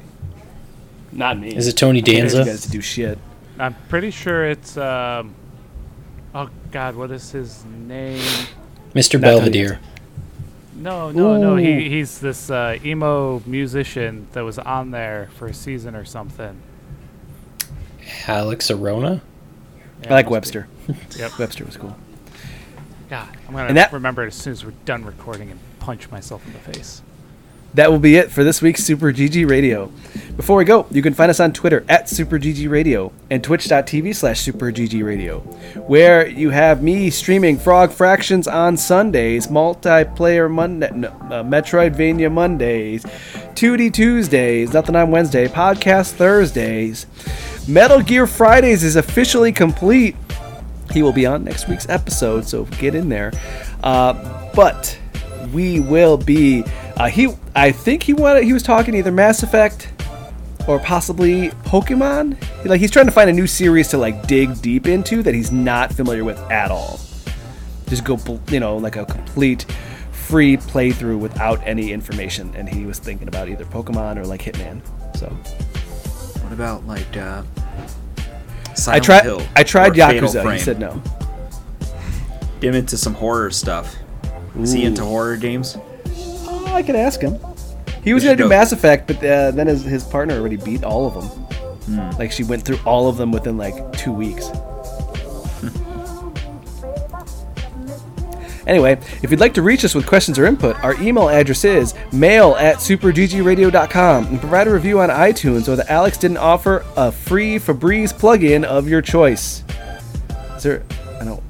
Not me. Is it Tony I you Danza? guys to do shit. I'm pretty sure it's. Um, oh God, what is his name? Mr. Not Belvedere. No, no, no. He he's this uh, emo musician that was on there for a season or something. Alex Arona? Yeah, I like Webster. Yep. Webster was cool. God, I'm gonna And that- remember it as soon as we're done recording and punch myself in the face. That will be it for this week's Super GG Radio. Before we go, you can find us on Twitter at Super GG Radio and twitch.tv slash Super GG Radio, where you have me streaming Frog Fractions on Sundays, Multiplayer Monday, no, uh, Metroidvania Mondays, 2D Tuesdays, Nothing on Wednesday, Podcast Thursdays. Metal Gear Fridays is officially complete. He will be on next week's episode, so get in there. Uh, but we will be. Uh, he, I think he wanted. He was talking either Mass Effect or possibly Pokemon. Like he's trying to find a new series to like dig deep into that he's not familiar with at all. Just go, you know, like a complete free playthrough without any information. And he was thinking about either Pokemon or like Hitman. So What about like uh, I Silent tried. Hill I tried or Fatal Yakuza. He said no. Get him into some horror stuff. Is he into horror games? Oh, I could ask him. He was gonna do Mass Effect, but uh, then his, his partner already beat all of them. Like she went through all of them within like two weeks. anyway, if you'd like to reach us with questions or input, our email address is mail at superggradio.com and provide a review on iTunes or that Alex didn't offer a free Febreze plugin of your choice. Is there? I don't.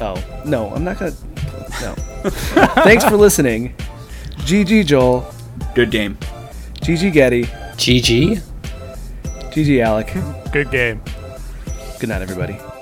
Oh no, I'm not gonna. No. Thanks for listening. GG Joel. Good game. GG Getty. GG? GG Alec. Good game. Good night, everybody.